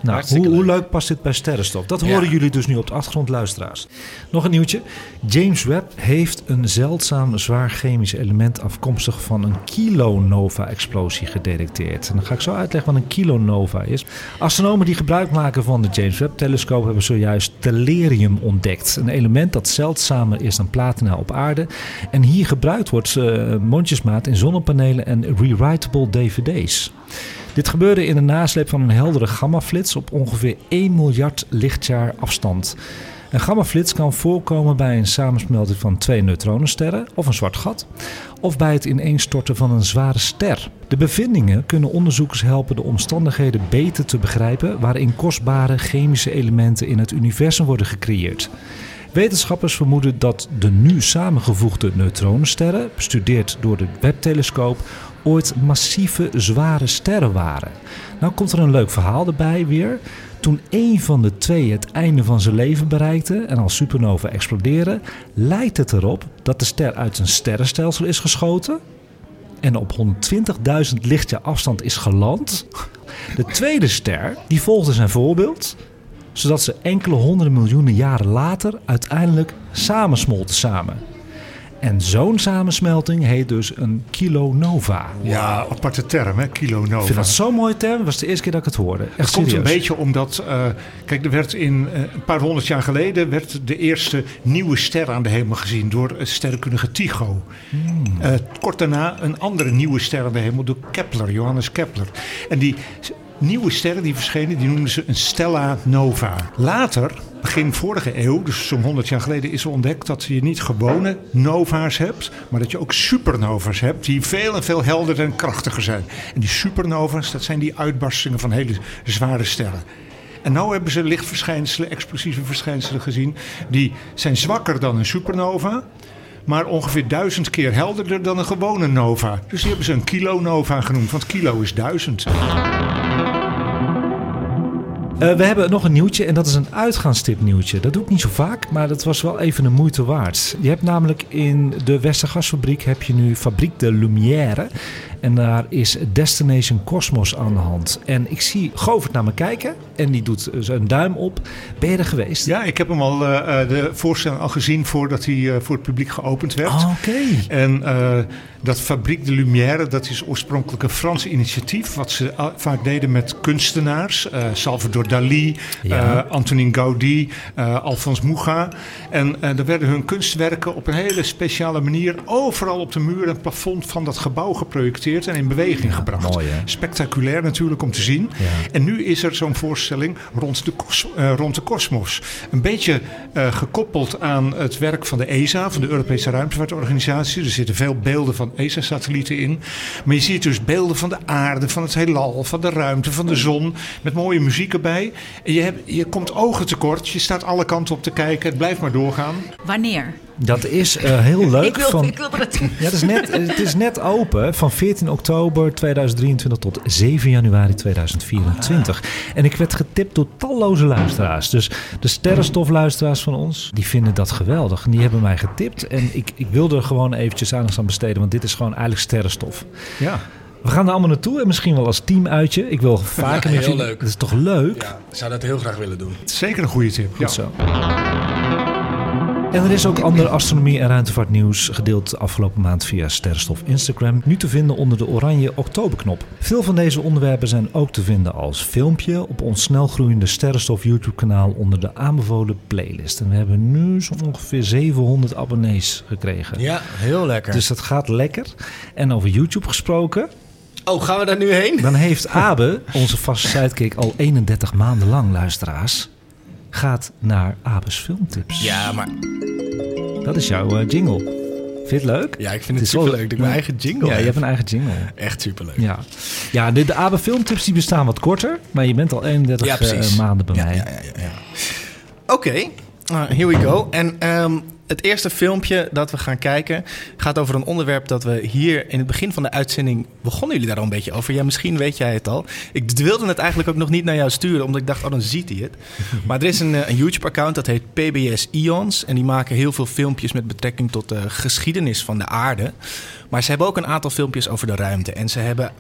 Nou, hoe, hoe leuk. past dit bij Sterrenstof? Dat Ja. horen jullie dus nu op de achtergrond, luisteraars. Nog een nieuwtje. James Webb heeft een zeldzaam zwaar chemisch element afkomstig van een kilonova-explosie gedetecteerd. En dan ga ik zo uitleggen wat een kilonova is. Astronomen die gebruik maken van de James Webb-telescoop hebben zojuist tellurium ontdekt. Een element dat zeldzamer is dan platina op aarde. En hier gebruikt wordt eh, mondjesmaat in zonnepanelen en rewritable dvd's. Dit gebeurde in de nasleep van een heldere gammaflits op ongeveer 1 miljard lichtjaar afstand. Een gammaflits kan voorkomen bij een samensmelting van twee neutronensterren of een zwart gat, of bij het ineenstorten van een zware ster. De bevindingen kunnen onderzoekers helpen de omstandigheden beter te begrijpen waarin kostbare chemische elementen in het universum worden gecreëerd. Wetenschappers vermoeden dat de nu samengevoegde neutronensterren, bestudeerd door de Webb-telescoop, ooit massieve zware sterren waren. Nou komt er een leuk verhaal erbij weer. Toen één van de twee het einde van zijn leven bereikte en als supernova explodeerde, lijkt het erop dat de ster uit een sterrenstelsel is geschoten en op 120.000 lichtjaar afstand is geland. De tweede ster die volgde zijn voorbeeld, zodat ze enkele honderden miljoenen jaren later uiteindelijk samensmolten samen. En zo'n samensmelting heet dus een kilonova. Ja, aparte term, hè? Kilonova. Ik vind dat zo'n mooie term. Dat was de eerste keer dat ik het hoorde. Echt Het komt een beetje omdat, eh, kijk, er werd in eh, een paar honderd jaar geleden werd de eerste nieuwe ster aan de hemel gezien door het sterrenkundige Tycho. Hmm. Eh, kort daarna een andere nieuwe ster aan de hemel door Kepler, Johannes Kepler. En die nieuwe sterren die verschenen, die noemden ze een stella nova. Later, begin vorige eeuw, dus zo'n 100 jaar geleden, is ontdekt dat je niet gewone nova's hebt, maar dat je ook supernova's hebt die veel en veel helderder en krachtiger zijn. En die supernova's, dat zijn die uitbarstingen van hele zware sterren. En nu hebben ze lichtverschijnselen, explosieve verschijnselen gezien. Die zijn zwakker dan een supernova. Maar ongeveer duizend keer helderder dan een gewone nova. Dus die hebben ze een kilonova genoemd. Want kilo is duizend. Eh, we hebben nog een nieuwtje en dat is een uitgaanstip nieuwtje. Dat doe ik niet zo vaak, maar dat was wel even een moeite waard. Je hebt namelijk in de Westergasfabriek heb je nu Fabriek de Lumière. En daar is Destination Cosmos aan de hand. En ik zie Govert naar me kijken en die doet een duim op. Ben je er geweest? Ja, ik heb hem al, eh, eh, de voorstelling al gezien voordat hij voor het publiek geopend werd. Ah, Oké. En dat Fabriek de Lumière, dat is oorspronkelijk een Frans initiatief. Wat ze al- vaak deden met kunstenaars. eh, Salvador Dali, Ja. eh, Antonin Gaudí, eh, Alphonse Mucha. En eh daar werden hun kunstwerken op een hele speciale manier overal op de muur en plafond van dat gebouw geprojecteerd. en in beweging gebracht. mooi? Spectaculair natuurlijk om te zien. Ja. En nu is er zo'n voorstelling rond de, eh, rond de kosmos. Een beetje eh, gekoppeld aan het werk van de ESA, van de Europese Ruimtevaartorganisatie. Er zitten veel beelden van ESA-satellieten in. Maar je ziet dus beelden van de aarde, van het heelal, van de ruimte, van de zon. Met mooie muziek erbij. En je, hebt, je komt ogen tekort. Je staat alle kanten op te kijken. Het blijft maar doorgaan. Wanneer? Dat is eh, heel leuk. ik, wil, van, ik het. Ja, het is, net, het is net open van 14 oktober 2023 tot 7 januari 2024. En ik werd getipt door talloze luisteraars. Dus de sterrenstofluisteraars van ons, die vinden dat geweldig. En die hebben mij getipt. En ik, ik wilde er gewoon eventjes aandacht aan besteden, want dit is gewoon eigenlijk sterrenstof. Ja. We gaan er allemaal naartoe en misschien wel als team uitje. Ik wil vaker Ja, met heel jullie- leuk. Dat is toch leuk? Ja, ik zou dat heel graag willen doen. Zeker een goede tip. Ja. Goed zo. En er is ook ander astronomie- en ruimtevaartnieuws gedeeld de afgelopen maand via Sterrenstof Instagram. Nu te vinden onder de oranje oktoberknop. Veel van deze onderwerpen zijn ook te vinden als filmpje op ons snelgroeiende Sterrenstof YouTube kanaal onder de aanbevolen playlist. En we hebben nu zo ongeveer 700 abonnees gekregen. Ja, heel lekker. Dus dat gaat lekker. En over YouTube gesproken, oh, gaan we daar nu heen? dan heeft Abe, onze vaste sidekick, al 31 maanden lang luisteraars, gaat naar Abe's filmtips. Ja, maar Dat is jouw eh, jingle. Vind je het leuk? ja, ik vind het, wel- superleuk dat ik mijn eigen jingle Ja, je heb. hebt een eigen jingle. Echt superleuk. Ja, ja de, de Abe filmtips die bestaan wat korter, maar je bent al 31 Ja, precies. eh, maanden bij Ja, mij. ja, ja, ja, ja. Oké, uh, here we go. En ehm, het eerste filmpje dat we gaan kijken gaat over een onderwerp dat we hier in het begin van de uitzending begonnen jullie daar al een beetje over. Ja, misschien weet jij het al. Ik wilde het eigenlijk ook nog niet naar jou sturen, omdat ik dacht, oh dan ziet hij het. Maar er is een, eh, een YouTube-account dat heet PBS Ions en die maken heel veel filmpjes met betrekking tot de geschiedenis van de aarde. Maar ze hebben ook een aantal filmpjes over de ruimte. En ze hebben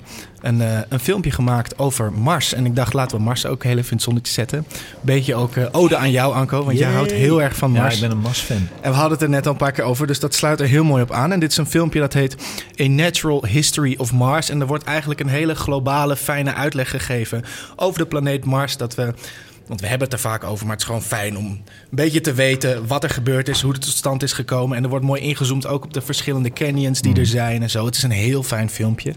een, eh, een filmpje gemaakt over Mars. En ik dacht, laten we Mars ook heel even in het zonnetje zetten. Beetje ook eh, ode aan jou, Anko. Want jij houdt heel erg van Ja, Mars. ik ben een Mars-fan. En we hadden het er net al een paar keer over, dus dat sluit er heel mooi op aan. En dit is een filmpje dat heet A Natural History of Mars. En er wordt eigenlijk een hele globale, fijne uitleg gegeven over de planeet Mars. Dat we, want we hebben het er vaak over, maar het is gewoon fijn om een beetje te weten wat er gebeurd is, hoe het tot stand is gekomen. En er wordt mooi ingezoomd ook op de verschillende canyons die er zijn en zo. Het is een heel fijn filmpje.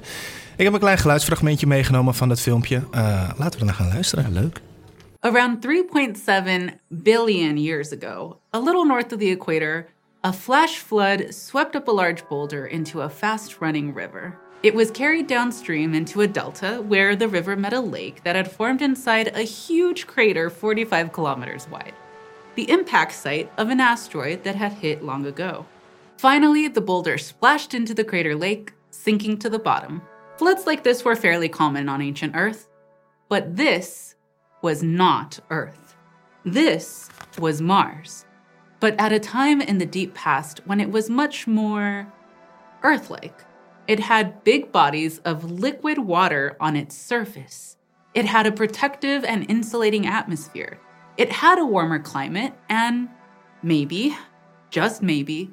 Ik heb een klein geluidsfragmentje meegenomen van dat filmpje. Eh, laten we er naar gaan luisteren. Leuk. Around 3.7 billion years ago, a little north of the equator, a flash flood swept up a large boulder into a fast running river. It was carried downstream into a delta where the river met a lake that had formed inside a huge crater 45 kilometers wide, the impact site of an asteroid that had hit long ago. Finally, the boulder splashed into the crater lake, sinking to the bottom. Floods like this were fairly common on ancient Earth, but this was not Earth. This was Mars, but at a time in the deep past when it was much more Earth like. It had big bodies of liquid water on its surface. It had a protective and insulating atmosphere. It had a warmer climate, and maybe, just maybe,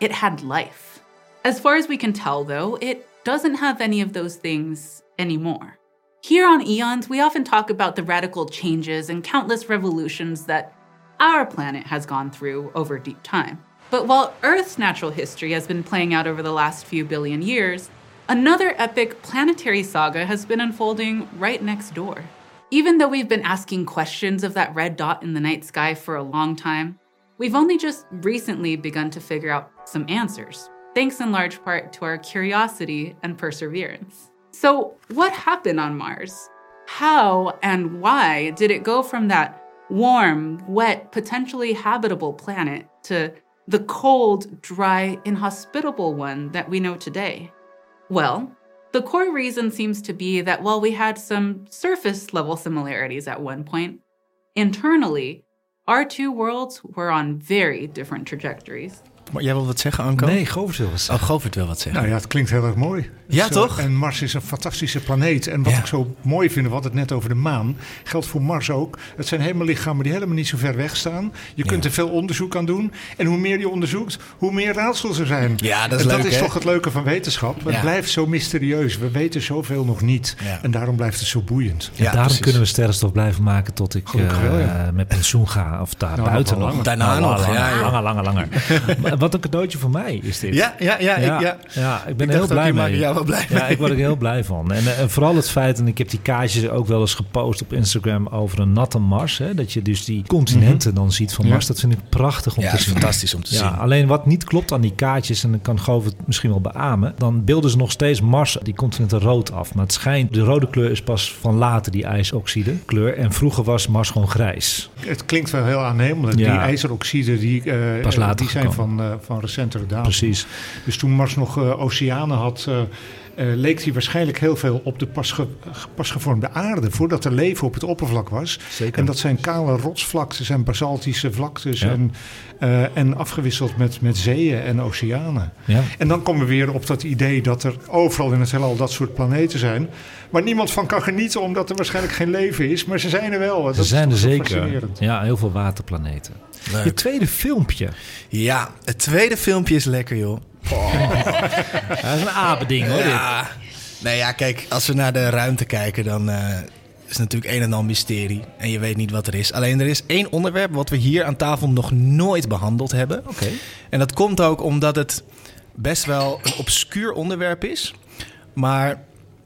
it had life. As far as we can tell, though, it doesn't have any of those things anymore. Here on Eons, we often talk about the radical changes and countless revolutions that our planet has gone through over deep time. But while Earth's natural history has been playing out over the last few billion years, another epic planetary saga has been unfolding right next door. Even though we've been asking questions of that red dot in the night sky for a long time, we've only just recently begun to figure out some answers, thanks in large part to our curiosity and perseverance. So, what happened on Mars? How and why did it go from that warm, wet, potentially habitable planet to the cold, dry, inhospitable one that we know today? Well, the core reason seems to be that while we had some surface level similarities at one point, internally, our two worlds were on very different trajectories. Maar jij wil wat zeggen, Anko? Nee, Govert wil wat Oh, Govert wil wat zeggen. Nou ja, het klinkt heel erg mooi. Ja, toch? En Mars is een fantastische planeet. En wat Ja. ik zo mooi vind, we hadden het net over de maan, geldt voor Mars ook. Het zijn helemaal lichamen die helemaal niet zo ver weg staan. Je kunt Ja. er veel onderzoek aan doen. En hoe meer je onderzoekt, hoe meer raadsels er zijn. Ja, dat is en leuk, dat is hè? toch het leuke van wetenschap. Het Ja. blijft zo mysterieus. We weten zoveel nog niet. Ja. En daarom blijft het zo boeiend. En daarom precies. kunnen we sterrenstof blijven maken tot ik wel, eh, ja. met pensioen ga. Of daar Nou, buiten nog. Daarna Nou, nog, langer, ja, ja. langer, langer, langer. Wat een cadeautje voor mij is dit. Ja, ja, ja. Ja, ik, ja. ja, ik ben Ik er heel blij mee. jou wel blij Ja, mee. ik word er heel blij van. En, eh, en vooral het feit, en ik heb die kaartjes ook wel eens gepost op Instagram over een natte Mars. Hè, dat je dus die continenten dan ziet van Ja. Mars. Dat vind ik prachtig om Ja, te is zien. fantastisch om te Ja, zien. alleen wat niet klopt aan die kaartjes, en dan kan Govert het misschien wel beamen, dan beelden ze nog steeds Mars, die continenten rood af. Maar het schijnt, de rode kleur is pas van later die ijsoxide kleur. En vroeger was Mars gewoon grijs. Het klinkt wel heel aannemelijk. Ja. Die ijzeroxiden die, eh, Pas later die zijn gekomen. van, eh, van recentere datum. Precies. Dus toen Mars nog eh, oceanen had, eh, leek hij waarschijnlijk heel veel op de pas, ge- pas gevormde aarde. Voordat er leven op het oppervlak was. Zeker. En dat zijn kale rotsvlaktes en basaltische vlaktes. Ja. En, eh, en afgewisseld met, met zeeën en oceanen. Ja. En dan komen we weer op dat idee dat er overal in het heelal dat soort planeten zijn. Waar niemand van kan genieten omdat er waarschijnlijk geen leven is. Maar ze zijn er wel. Dat Ze zijn er zeker. fascinerend. Ja, heel veel waterplaneten. Leuk. Je tweede filmpje. Ja, het tweede filmpje is lekker, joh. Dat is een apending hoor. dit. Ja. Nee, ja, kijk, als we naar de ruimte kijken, dan eh, is het natuurlijk een en al mysterie. En je weet niet wat er is. Alleen er is één onderwerp wat we hier aan tafel nog nooit behandeld hebben. Oké. En dat komt ook omdat het best wel een obscuur onderwerp is. Maar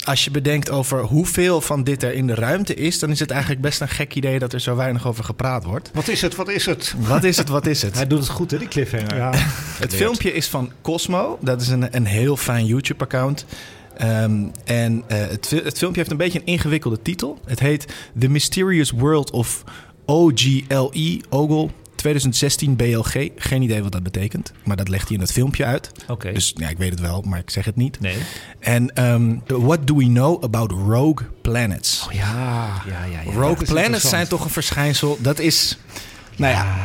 als je bedenkt over hoeveel van dit er in de ruimte is, dan is het eigenlijk best een gek idee dat er zo weinig over gepraat wordt. Wat is het? Wat is het? Wat is het? Wat is het? Hij doet het goed hè, die cliffhanger. Ja. Het filmpje is van Cosmo. Dat is een, een heel fijn YouTube-account. Ehm, en eh, het, het filmpje heeft een beetje een ingewikkelde titel. Het heet The Mysterious World of OGLE, Ogle 2016 BLG. Geen idee wat dat betekent, maar dat legt hij in het filmpje uit. Oké. Dus ja, ik weet het wel, maar ik zeg het niet. Nee. En ehm, what do we know about rogue planets? Ja, ja, ja. ja. rogue planets zijn toch een verschijnsel. Dat is, nou ja,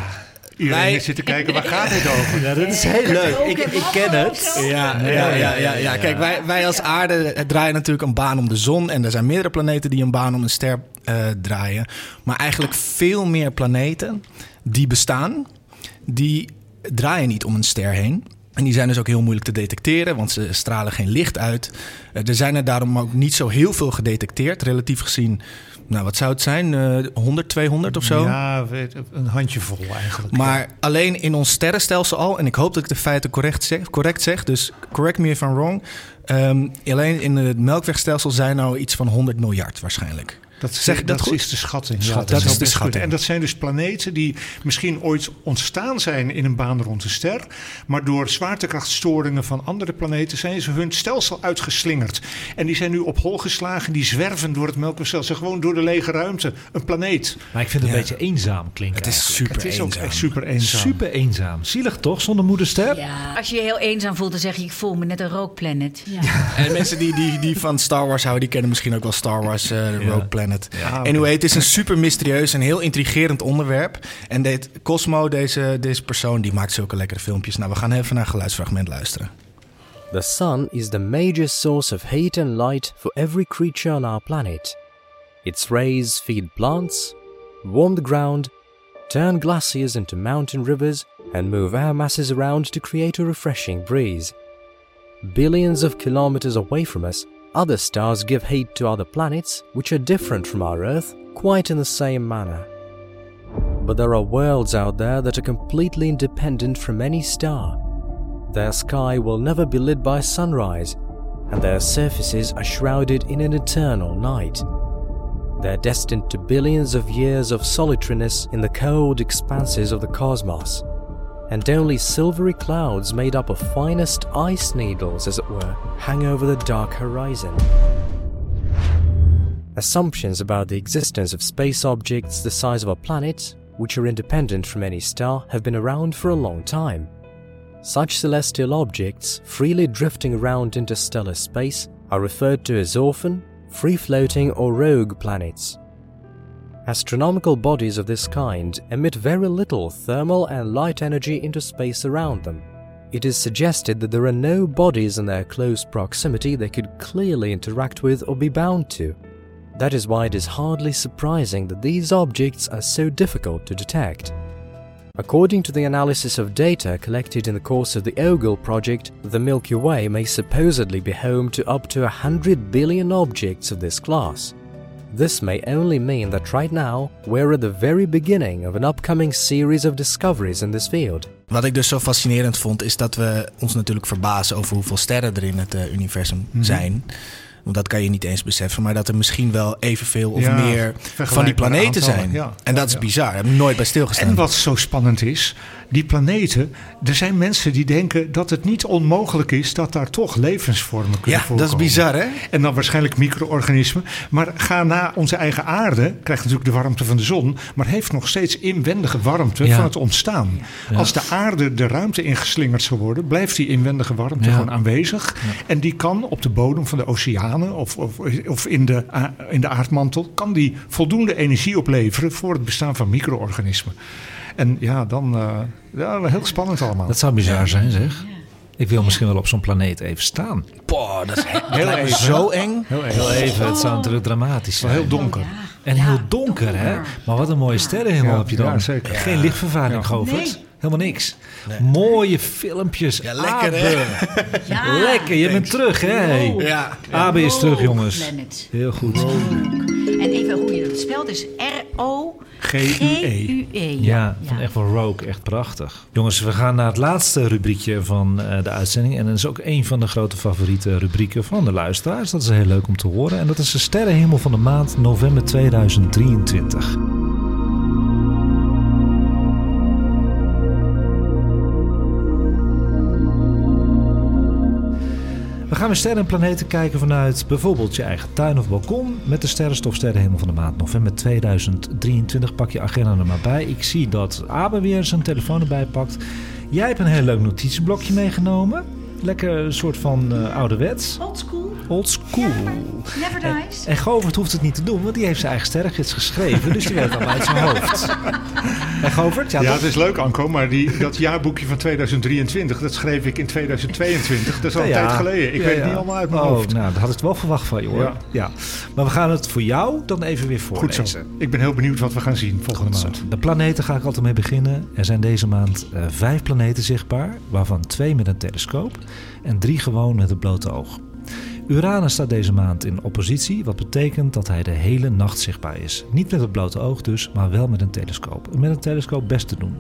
Iedereen Wij- zit te kijken, waar gaat dit over? Ja, dat is heel leuk. Ik, ik ken het. Ja, ja, ja, ja, ja. Kijk, wij, wij als aarde draaien natuurlijk een baan om de zon. En er zijn meerdere planeten die een baan om een ster eh, draaien. Maar eigenlijk veel meer planeten die bestaan, die draaien niet om een ster heen. En die zijn dus ook heel moeilijk te detecteren, want ze stralen geen licht uit. Eh, er zijn er daarom ook niet zo heel veel gedetecteerd. Relatief gezien, nou wat zou het zijn? Eh 100, 200 of zo? Ja, een handjevol eigenlijk. Maar alleen in ons sterrenstelsel al, en ik hoop dat ik de feiten correct zeg, correct zeg dus correct me if I'm wrong. ehm, alleen in het melkwegstelsel zijn nou iets van 100 miljard waarschijnlijk. Dat, Zeg dat dat goed? is de schatting. Schatting. Ja, Dat is de schatting. En dat zijn dus planeten die misschien ooit ontstaan zijn in een baan rond een ster. Maar door zwaartekrachtstoringen van andere planeten zijn ze hun stelsel uitgeslingerd. En die zijn nu op hol geslagen. Die zwerven door het melkwegstelsel. Gewoon door de lege ruimte. Een planeet. Maar ik vind het een Ja. beetje eenzaam klinken. Het is eigenlijk. super Het is ook eenzaam. echt super eenzaam. Super eenzaam. Zielig toch, zonder moederster? Ja, als je je heel eenzaam voelt, dan zeg je: Ik voel me net een rookplanet. En mensen die, die, die van Star Wars houden, die kennen misschien ook wel Star Wars eh, Rogue Planet. Ja, oké. Anyway, het is een super mysterieus en heel intrigerend onderwerp. En dit, Cosmo, deze, deze persoon, die maakt zulke lekkere filmpjes. Nou, we gaan even naar een geluidsfragment luisteren. The sun is the major source of heat and light for every creature on our planet. Its rays feed plants, warm the ground, turn glaciers into mountain rivers, and move air masses around to create a refreshing breeze. Billions of kilometers away from us, other stars give heat to other planets, which are different from our Earth, quite in the same manner. But there are worlds out there that are completely independent from any star. Their sky will never be lit by sunrise, and their surfaces are shrouded in an eternal night. They're destined to billions of years of solitariness in the cold expanses of the cosmos, and only silvery clouds made up of finest ice needles, as it were, hang over the dark horizon. Assumptions about the existence of space objects the size of a planet, which are independent from any star, have been around for a long time. Such celestial objects, freely drifting around interstellar space, are referred to as orphan, free floating, or rogue planets. Astronomical bodies of this kind emit very little thermal and light energy into space around them. It is suggested that there are no bodies in their close proximity they could clearly interact with or be bound to. That is why it is hardly surprising that these objects are so difficult to detect. According to the analysis of data collected in the course of the Ogle project, the Milky Way may supposedly be home to up to 100 billion objects of this class. This may only mean that right now we're at the very beginning of an upcoming series of discoveries in this field. Wat ik dus zo fascinerend vond, is dat we ons natuurlijk verbazen over hoeveel sterren er in het eh, universum Mhm. zijn. Want dat kan je niet eens beseffen. Maar dat er misschien wel evenveel of Ja, meer van die planeten aantallen, zijn. ja. En dat Ja, is ja. bizar. Daar heb ik nooit bij stilgestaan. En wat zo spannend is, die planeten, er zijn mensen die denken dat het niet onmogelijk is dat daar toch levensvormen kunnen Ja, voorkomen. dat is bizar, hè? En dan waarschijnlijk micro-organismen. Maar ga na onze eigen aarde, krijgt natuurlijk de warmte van de zon, maar heeft nog steeds inwendige warmte Ja. van het ontstaan. Ja. Als de aarde de ruimte ingeslingerd zou worden, blijft die inwendige warmte Ja. gewoon aanwezig. En die kan op de bodem van de oceanen of, of, of in, de, in de aardmantel, kan die voldoende energie opleveren voor het bestaan van micro-organismen. En ja, dan eh, ja, heel spannend allemaal. Dat zou bizar zijn, zeg. Ik wil misschien wel op zo'n planeet even staan. Boah, dat is he- Heel even, zo eng. Heel Heel even. even, het zou natuurlijk dramatisch Wel zijn. heel donker. En heel donker, hè? Maar wat een mooie sterrenhemel Ja, heb je dan. ja, zeker. Geen lichtvervuiling, Ja. Govert. Helemaal niks. Mooie filmpjes. Ja, lekker, hè? Ja. Lekker, je bent terug, hè? Ja. Abe is terug, jongens. Planet. Heel goed. En even hoe je dat spelt is R-O-G-U-E. G-U-E. Ja, van echt van Rogue, echt prachtig. Jongens, we gaan naar het laatste rubriekje van eh, de uitzending. En dat is ook een van de grote favoriete rubrieken van de luisteraars. Dat is heel leuk om te horen. En dat is de sterrenhemel van de maand november 2023. We gaan weer sterren en planeten kijken vanuit bijvoorbeeld je eigen tuin of balkon. Met de sterrenstof sterrenhemel van de maand november 2023. Pak je agenda er maar bij. Ik zie dat Abe weer zijn telefoon erbij pakt. Jij hebt een heel leuk notitieblokje meegenomen. Lekker een soort van eh, ouderwets. Old school. Old school. Never En, dies. en Govert hoeft het niet te doen, want die heeft zijn eigen sterrengids geschreven. Dus die weet het allemaal uit zijn hoofd. En Govert? Ja, Ja, toch? het is leuk, Anko, maar die, dat jaarboekje van 2023, dat schreef ik in 2022. Dat is al een tijd geleden. Ik ja, weet het ja. niet allemaal uit mijn oh, hoofd. Nou, dat had ik wel verwacht van je hoor. Ja. Ja. Maar we gaan het voor jou dan even weer Goed voorlezen. zo. Ik ben heel benieuwd wat we gaan zien volgende maand. De planeten ga ik altijd mee beginnen. Er zijn deze maand eh, vijf planeten zichtbaar, waarvan twee met een telescoop en drie gewoon met het blote oog. Uranus staat deze maand in oppositie, wat betekent dat hij de hele nacht zichtbaar is. Niet met het blote oog dus, maar wel met een telescoop. En met een telescoop best te doen.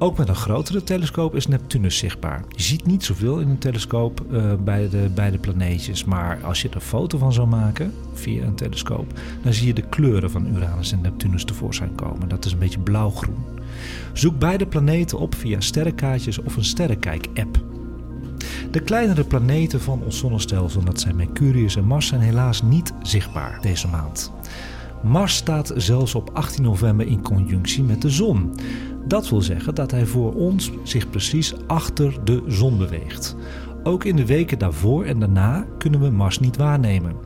Ook met een grotere telescoop is Neptunus zichtbaar. Je ziet niet zoveel in een telescoop eh, bij, de, bij de planeetjes, maar als je er een foto van zou maken via een telescoop, dan zie je de kleuren van Uranus en Neptunus tevoorschijn komen. Dat is een beetje blauw-groen. Zoek beide planeten op via sterrenkaartjes of een sterrenkijk-app. De kleinere planeten van ons zonnestelsel, dat zijn Mercurius en Mars, zijn helaas niet zichtbaar deze maand. Mars staat zelfs op 18 november in conjunctie met de zon. Dat wil zeggen dat hij voor ons zich precies achter de zon beweegt. Ook in de weken daarvoor en daarna kunnen we Mars niet waarnemen.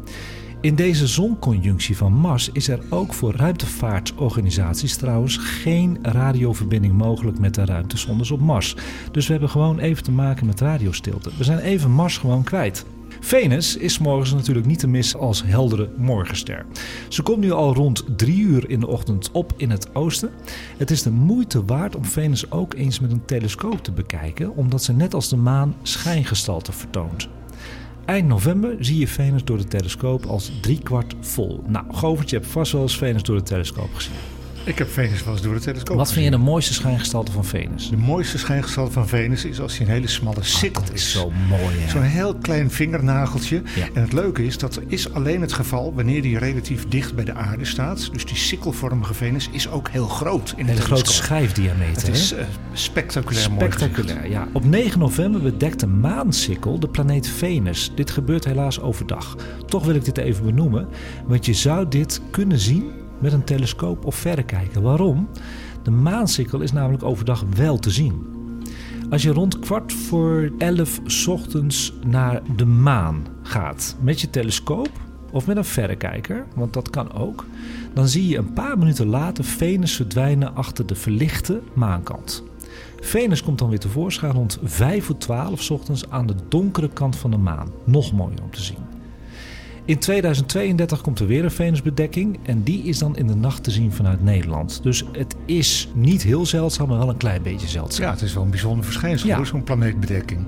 In deze zonconjunctie van Mars is er ook voor ruimtevaartorganisaties trouwens geen radioverbinding mogelijk met de ruimtesondes op Mars. Dus we hebben gewoon even te maken met radiostilte. We zijn even Mars gewoon kwijt. Venus is morgens natuurlijk niet te missen als heldere morgenster. Ze komt nu al rond 3 uur in de ochtend op in het oosten. Het is de moeite waard om Venus ook eens met een telescoop te bekijken, omdat ze net als de maan schijngestalte vertoont. Eind november zie je Venus door de telescoop als driekwart vol. Nou, Govert, je hebt vast wel eens Venus door de telescoop gezien. Ik heb Venus wel eens door de telescoop Wat vind je de mooiste schijngestalte van Venus? De mooiste schijngestalte van Venus is als hij een hele smalle sikkel Dat is is. zo mooi, hè? Zo'n heel klein vingernageltje. Ja. En het leuke is, dat is alleen het geval wanneer die relatief dicht bij de aarde staat. Dus die sikkelvormige Venus is ook heel groot in de Een grote schijfdiameter. Het is eh, spectaculair mooi. Spectaculair, ja. Op 9 november bedekt de maansikkel de planeet Venus. Dit gebeurt helaas overdag. Toch wil ik dit even benoemen, want je zou dit kunnen zien met een telescoop of verrekijker. Waarom? De maansikkel is namelijk overdag wel te zien. Als je rond kwart voor elf ochtends naar de maan gaat met je telescoop of met een verrekijker, want dat kan ook, dan zie je een paar minuten later Venus verdwijnen achter de verlichte maankant. Venus komt dan weer tevoorschijn rond 5 voor 12 's ochtends aan de donkere kant van de maan. Nog mooier om te zien. In 2032 komt er weer een Venusbedekking en die is dan in de nacht te zien vanuit Nederland. Dus het is niet heel zeldzaam, maar wel een klein beetje zeldzaam. Ja, het is wel een bijzonder verschijnsel, Ja. zo'n planeetbedekking.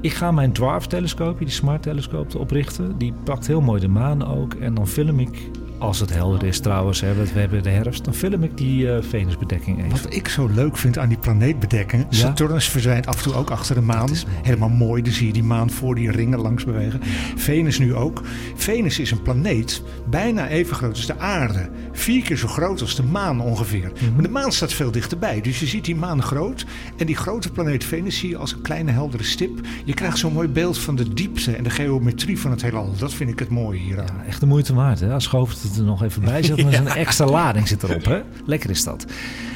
Ik ga mijn Dwarf-telescoop, die smart telescoop, oprichten. Die pakt heel mooi de maan ook. En dan film ik als het helder is trouwens, hè, want we hebben de herfst, dan film ik die eh, Venusbedekking even. Wat ik zo leuk vind aan die planeetbedekkingen. Ja? Saturnus verdwijnt af en toe ook achter de maan. Helemaal mooi. Dan zie je die maan voor die ringen langs bewegen. Venus nu ook. Venus is een planeet bijna even groot als de aarde. Vier keer zo groot als de maan ongeveer. Mhm. Maar de maan staat veel dichterbij. Dus je ziet die maan groot. En die grote planeet Venus zie je als een kleine heldere stip. Je krijgt zo'n mooi beeld van de diepte en de geometrie van het heelal. Dat vind ik het mooie hieraan. Echt de moeite waard, hè? Als Govert het er nog even bij zet, dan is een extra lading zit erop, hè? Lekker is dat.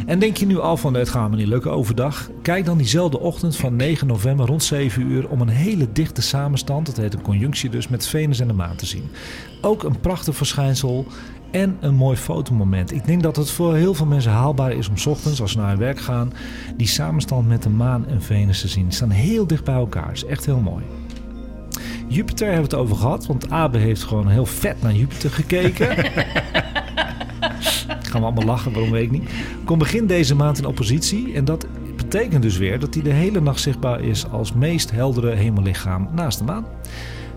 En denk je nu al van, het gaat me niet lukken overdag? Kijk dan diezelfde ochtend van 9 november rond 7 uur om een hele dichte samenstand, dat heet een conjunctie dus, met Venus en de maan te zien. Ook een prachtig verschijnsel en een mooi fotomoment. Ik denk dat het voor heel veel mensen haalbaar is om 's ochtends, als ze naar hun werk gaan, die samenstand met de maan en Venus te zien. Die staan heel dicht bij elkaar. is echt heel mooi. Jupiter hebben we het over gehad, want Abe heeft gewoon heel vet naar Jupiter gekeken. Gaan we allemaal lachen, waarom weet ik niet. Komt begin deze maand in oppositie en dat betekent dus weer dat hij de hele nacht zichtbaar is als meest heldere hemellichaam naast de maan.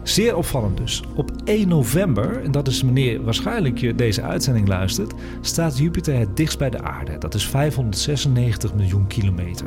Zeer opvallend dus. Op 1 november, en dat is wanneer waarschijnlijk je deze uitzending luistert, staat Jupiter het dichtst bij de aarde. Dat is 596 miljoen kilometer.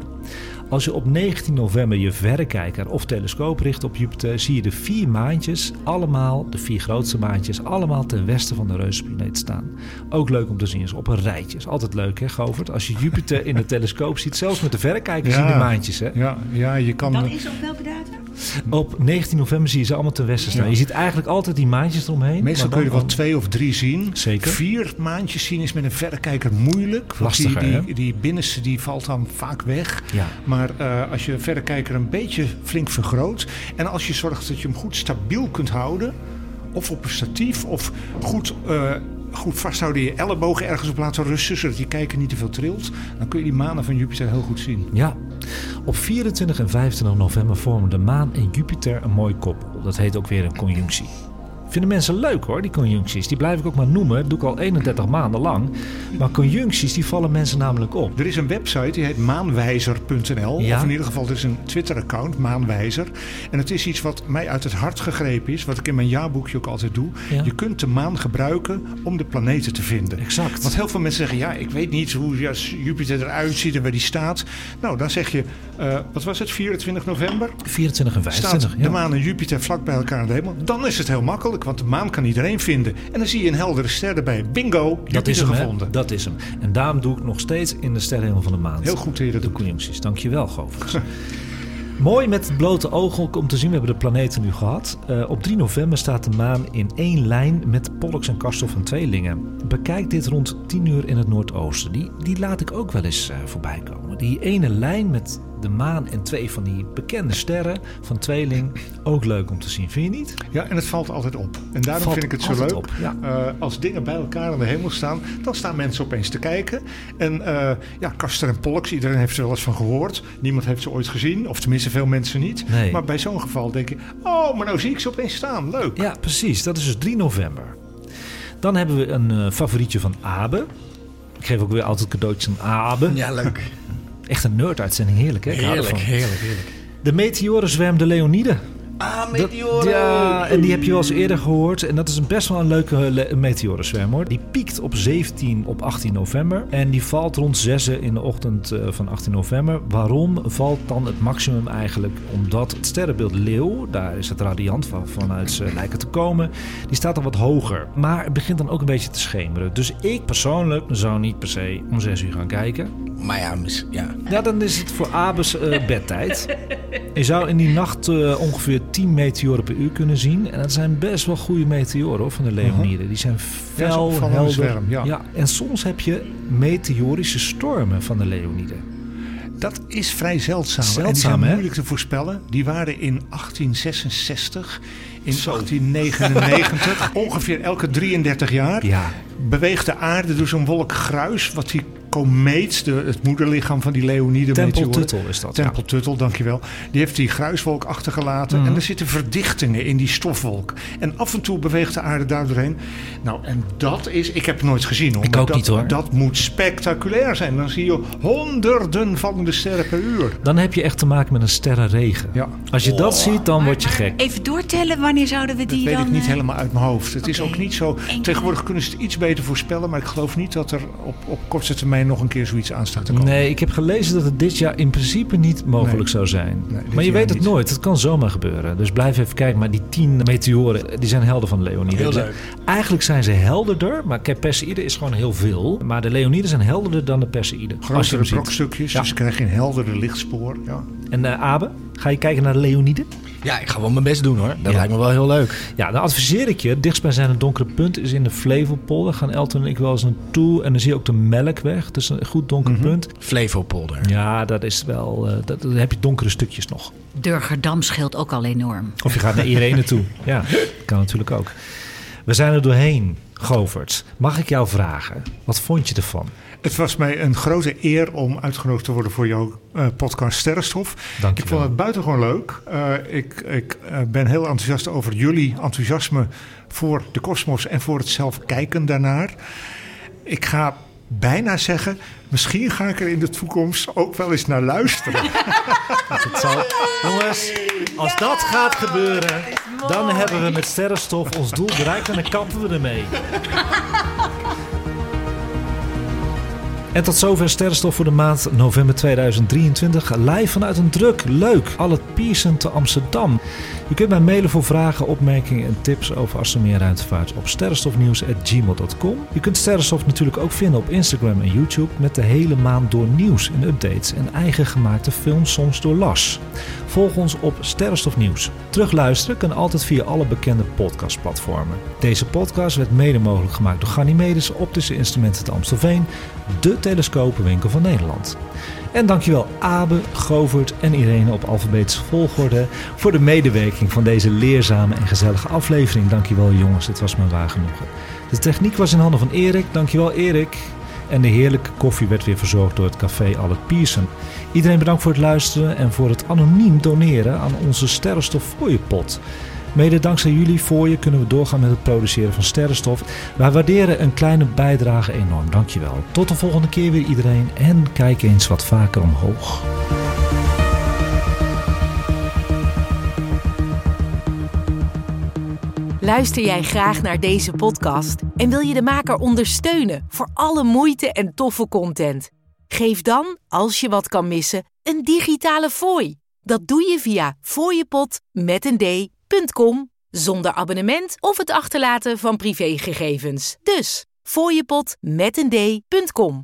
Als je op 19 november je verrekijker of telescoop richt op Jupiter, zie je de vier maantjes, allemaal, de vier grootste maantjes, allemaal ten westen van de reuzenplaneet staan. Ook leuk om te zien is op een rijtje. Is altijd leuk hè, Govert? Als je Jupiter in de telescoop ziet, zelfs met de verrekijker zie je de maantjes hè. Ja, ja je kan... Dat is op welke datum? Op 19 november zie je ze allemaal ten westen staan. Ja. Je ziet eigenlijk altijd die maantjes eromheen. Meestal kun je er wel twee of drie zien. Zeker. Vier maandjes zien is met een verrekijker moeilijk. Lastiger, die, die binnenste die valt dan vaak weg. Ja. Maar eh, als je een verrekijker een beetje flink vergroot... en als je zorgt dat je hem goed stabiel kunt houden... of op een statief of goed... eh, Goed vasthouden, je ellebogen ergens op laten rusten, zodat je kijker niet te veel trilt. Dan kun je die manen van Jupiter heel goed zien. Ja. Op 24 en 25 november vormen de maan en Jupiter een mooi koppel. Dat heet ook weer een conjunctie. Vinden mensen leuk hoor, die conjuncties. Die blijf ik ook maar noemen. Dat doe ik al 31 maanden lang. Maar conjuncties, die vallen mensen namelijk op. Er is een website die heet maanwijzer.nl. Ja? Of in ieder geval, er is een Twitter-account, Maanwijzer. En het is iets wat mij uit het hart gegrepen is. Wat ik in mijn jaarboekje ook altijd doe. Ja. Je kunt de maan gebruiken om de planeten te vinden. Exact. Want heel veel mensen zeggen, ja, ik weet niet hoe Jupiter eruit ziet en waar die staat. Nou, dan zeg je, eh, wat was het, 24 november? 24 en Staat 25. de ja. maan en Jupiter vlak bij elkaar in de hemel. Dan is het heel makkelijk, want de maan kan iedereen vinden. En dan zie je een heldere ster erbij. Bingo, Dat is hem, hè? gevonden. Dat is hem. En daarom doe ik nog steeds in de sterrenhemel van de maand. Heel goed je dat De conjuncties. Dankjewel, Govers. Mooi met het blote ook om te zien. We hebben de planeten nu gehad. Eh, op 3 november staat de maan in één lijn met Pollux en Castor van tweelingen. Bekijk dit rond 10 uur in het noordoosten. Die, die laat ik ook wel eens eh, voorbij komen. Die ene lijn met de maan en twee van die bekende sterren van tweeling. Ook leuk om te zien, vind je niet? Ja, en het valt altijd op. En daarom Valt vind ik het zo leuk. op, ja. Eh, als dingen bij elkaar aan de hemel staan, dan staan mensen opeens te kijken. En eh, ja, Castor en Pollux, iedereen heeft er wel eens van gehoord. Niemand heeft ze ooit gezien, of tenminste veel mensen niet. Nee. Maar bij zo'n geval denk je, oh, maar nou zie ik ze opeens staan. Leuk. Ja, precies. Dat is dus 3 november. Dan hebben we een eh, favorietje van Abe. Ik geef ook weer altijd cadeautjes aan Abe. Ja, leuk. Echt een nerd-uitzending. Heerlijk, hè? Heerlijk, heerlijk, heerlijk. De meteorenzwerm de Leonide. Ah, meteoren! ja, en die heb je wel eens eerder gehoord. En dat is een best wel een leuke le- meteorenzwerm hoor. Die piekt op 17 op 18 november. En die valt rond 6 in de ochtend eh, van 18 november. Waarom valt dan het maximum eigenlijk? Omdat het sterrenbeeld Leeuw, daar is het radiant van, vanuit lijken te komen. Die staat dan wat hoger. Maar het begint dan ook een beetje te schemeren. Dus ik persoonlijk zou niet per se om 6 uur gaan kijken. Maar ja, mis, ja. Ja, dan is het voor Abes eh, bedtijd. Je zou in die nacht eh, ongeveer 10 meteoren per uur kunnen zien. En dat zijn best wel goede meteoren hoor, van de Leoniden. Die zijn Ja, fel, opvallende helder. zwerm, ja. En soms heb je meteorische stormen van de Leoniden. Dat is vrij zeldzaam. en die Zeldzaam, zijn hè? moeilijk te voorspellen. Die waren in 1866, in 1899, ongeveer elke 33 jaar. Ja. beweegt de aarde door zo'n wolk gruis, wat die komeet, de, het moederlichaam van die Leonide. Tempel Tuttle is dat. Tempel ja. Tuttle, dankjewel. Die heeft die gruiswolk achtergelaten. Mhm. En er zitten verdichtingen in die stofwolk. En af en toe beweegt de aarde daar doorheen. Nou, en dat is, ik heb het nooit gezien hoor. Ik ook dat, niet, hoor. Dat moet spectaculair zijn. Dan zie je honderden vallende sterren per uur. Dan heb je echt te maken met een sterrenregen. Ja. Als je dat ziet, dan word je gek. Even doortellen, wanneer zouden we Dat die weet dan... ik niet eh, helemaal uit mijn hoofd. Het is ook niet zo. Tegenwoordig kunnen ze het iets beter voorspellen. Maar ik geloof niet dat er op, op korte termijn nog een keer zoiets aan staat te komen. Nee, ik heb gelezen dat het dit jaar in principe niet mogelijk Nee. zou zijn. Nee, maar je weet het niet. nooit. Het kan zomaar gebeuren. Dus blijf even kijken. Maar die tien meteoren, die zijn helder van de Leoniden. Heel Dus leuk. Eigenlijk zijn ze helderder. Maar Perseïde is gewoon heel veel. Maar de Leoniden zijn helderder dan de Perseïde. Als je Grotere brokstukjes, Ja. dus krijg je een helderder lichtspoor. Ja. En eh, Abe, ga je kijken naar de Leoniden? Ja, ik ga wel mijn best doen hoor. Dat Ja. lijkt me wel heel leuk. Ja, dan adviseer ik je. Dichtstbijzijnde donkere punt is in de Flevopolder. Gaan Elton en ik wel eens naartoe. En dan zie je ook de Melkweg. Dus een goed donker Mhm. punt. Flevopolder. Ja, dat is wel... eh, dat, dan heb je donkere stukjes nog. Durgerdam scheelt ook al enorm. Of je gaat naar Irene toe. Ja, kan natuurlijk ook. We zijn er doorheen, Govert. Mag ik jou vragen, wat vond je ervan? Het was mij een grote eer om uitgenodigd te worden voor jouw eh, podcast Sterrenstof. Dank je Ik vond het buitengewoon leuk. Eh, ik ik eh, ben heel enthousiast over jullie enthousiasme voor de kosmos en voor het zelf kijken daarnaar. Ik ga bijna zeggen, misschien ga ik er in de toekomst ook wel eens naar luisteren. Het zal... Jongens, als dat gaat gebeuren, dan hebben we met sterrenstof ons doel bereikt en dan kappen we ermee. En tot zover Sterrenstof voor de maand november 2023. Live vanuit een druk, leuk, alle Pierson te Amsterdam. Je kunt mij mailen voor vragen, opmerkingen en tips over astronomie en ruimtevaart op sterrenstofnieuws.gmail.com. Je kunt Sterrenstof natuurlijk ook vinden op Instagram en YouTube met de hele maand door nieuws en updates en eigen gemaakte films soms door Las. Volg ons op Sterrenstof Nieuws. Terugluisteren kan altijd via alle bekende podcastplatformen. Deze podcast werd mede mogelijk gemaakt door Ganymedes Optische Instrumenten te Amstelveen, de telescopenwinkel van Nederland. En dankjewel Abe, Govert en Irene op alfabetische volgorde voor de medewerking van deze leerzame en gezellige aflevering. Dankjewel jongens, dit was me waar genoegen. De techniek was in handen van Erik, dankjewel Erik. En de heerlijke koffie werd weer verzorgd door het café Albert Pierson. Iedereen bedankt voor het luisteren en voor het anoniem doneren aan onze Sterrenstof Fooiepot. Mede dankzij jullie voor je kunnen we doorgaan met het produceren van sterrenstof. Wij waarderen een kleine bijdrage enorm. Dankjewel. Tot de volgende keer weer iedereen en kijk eens wat vaker omhoog. Luister jij graag naar deze podcast en wil je de maker ondersteunen voor alle moeite en toffe content? Geef dan, als je wat kan missen, een digitale fooi. Dat doe je via fooiepot zonder abonnement of het achterlaten van privégegevens. Dus fooiepot met een d.com.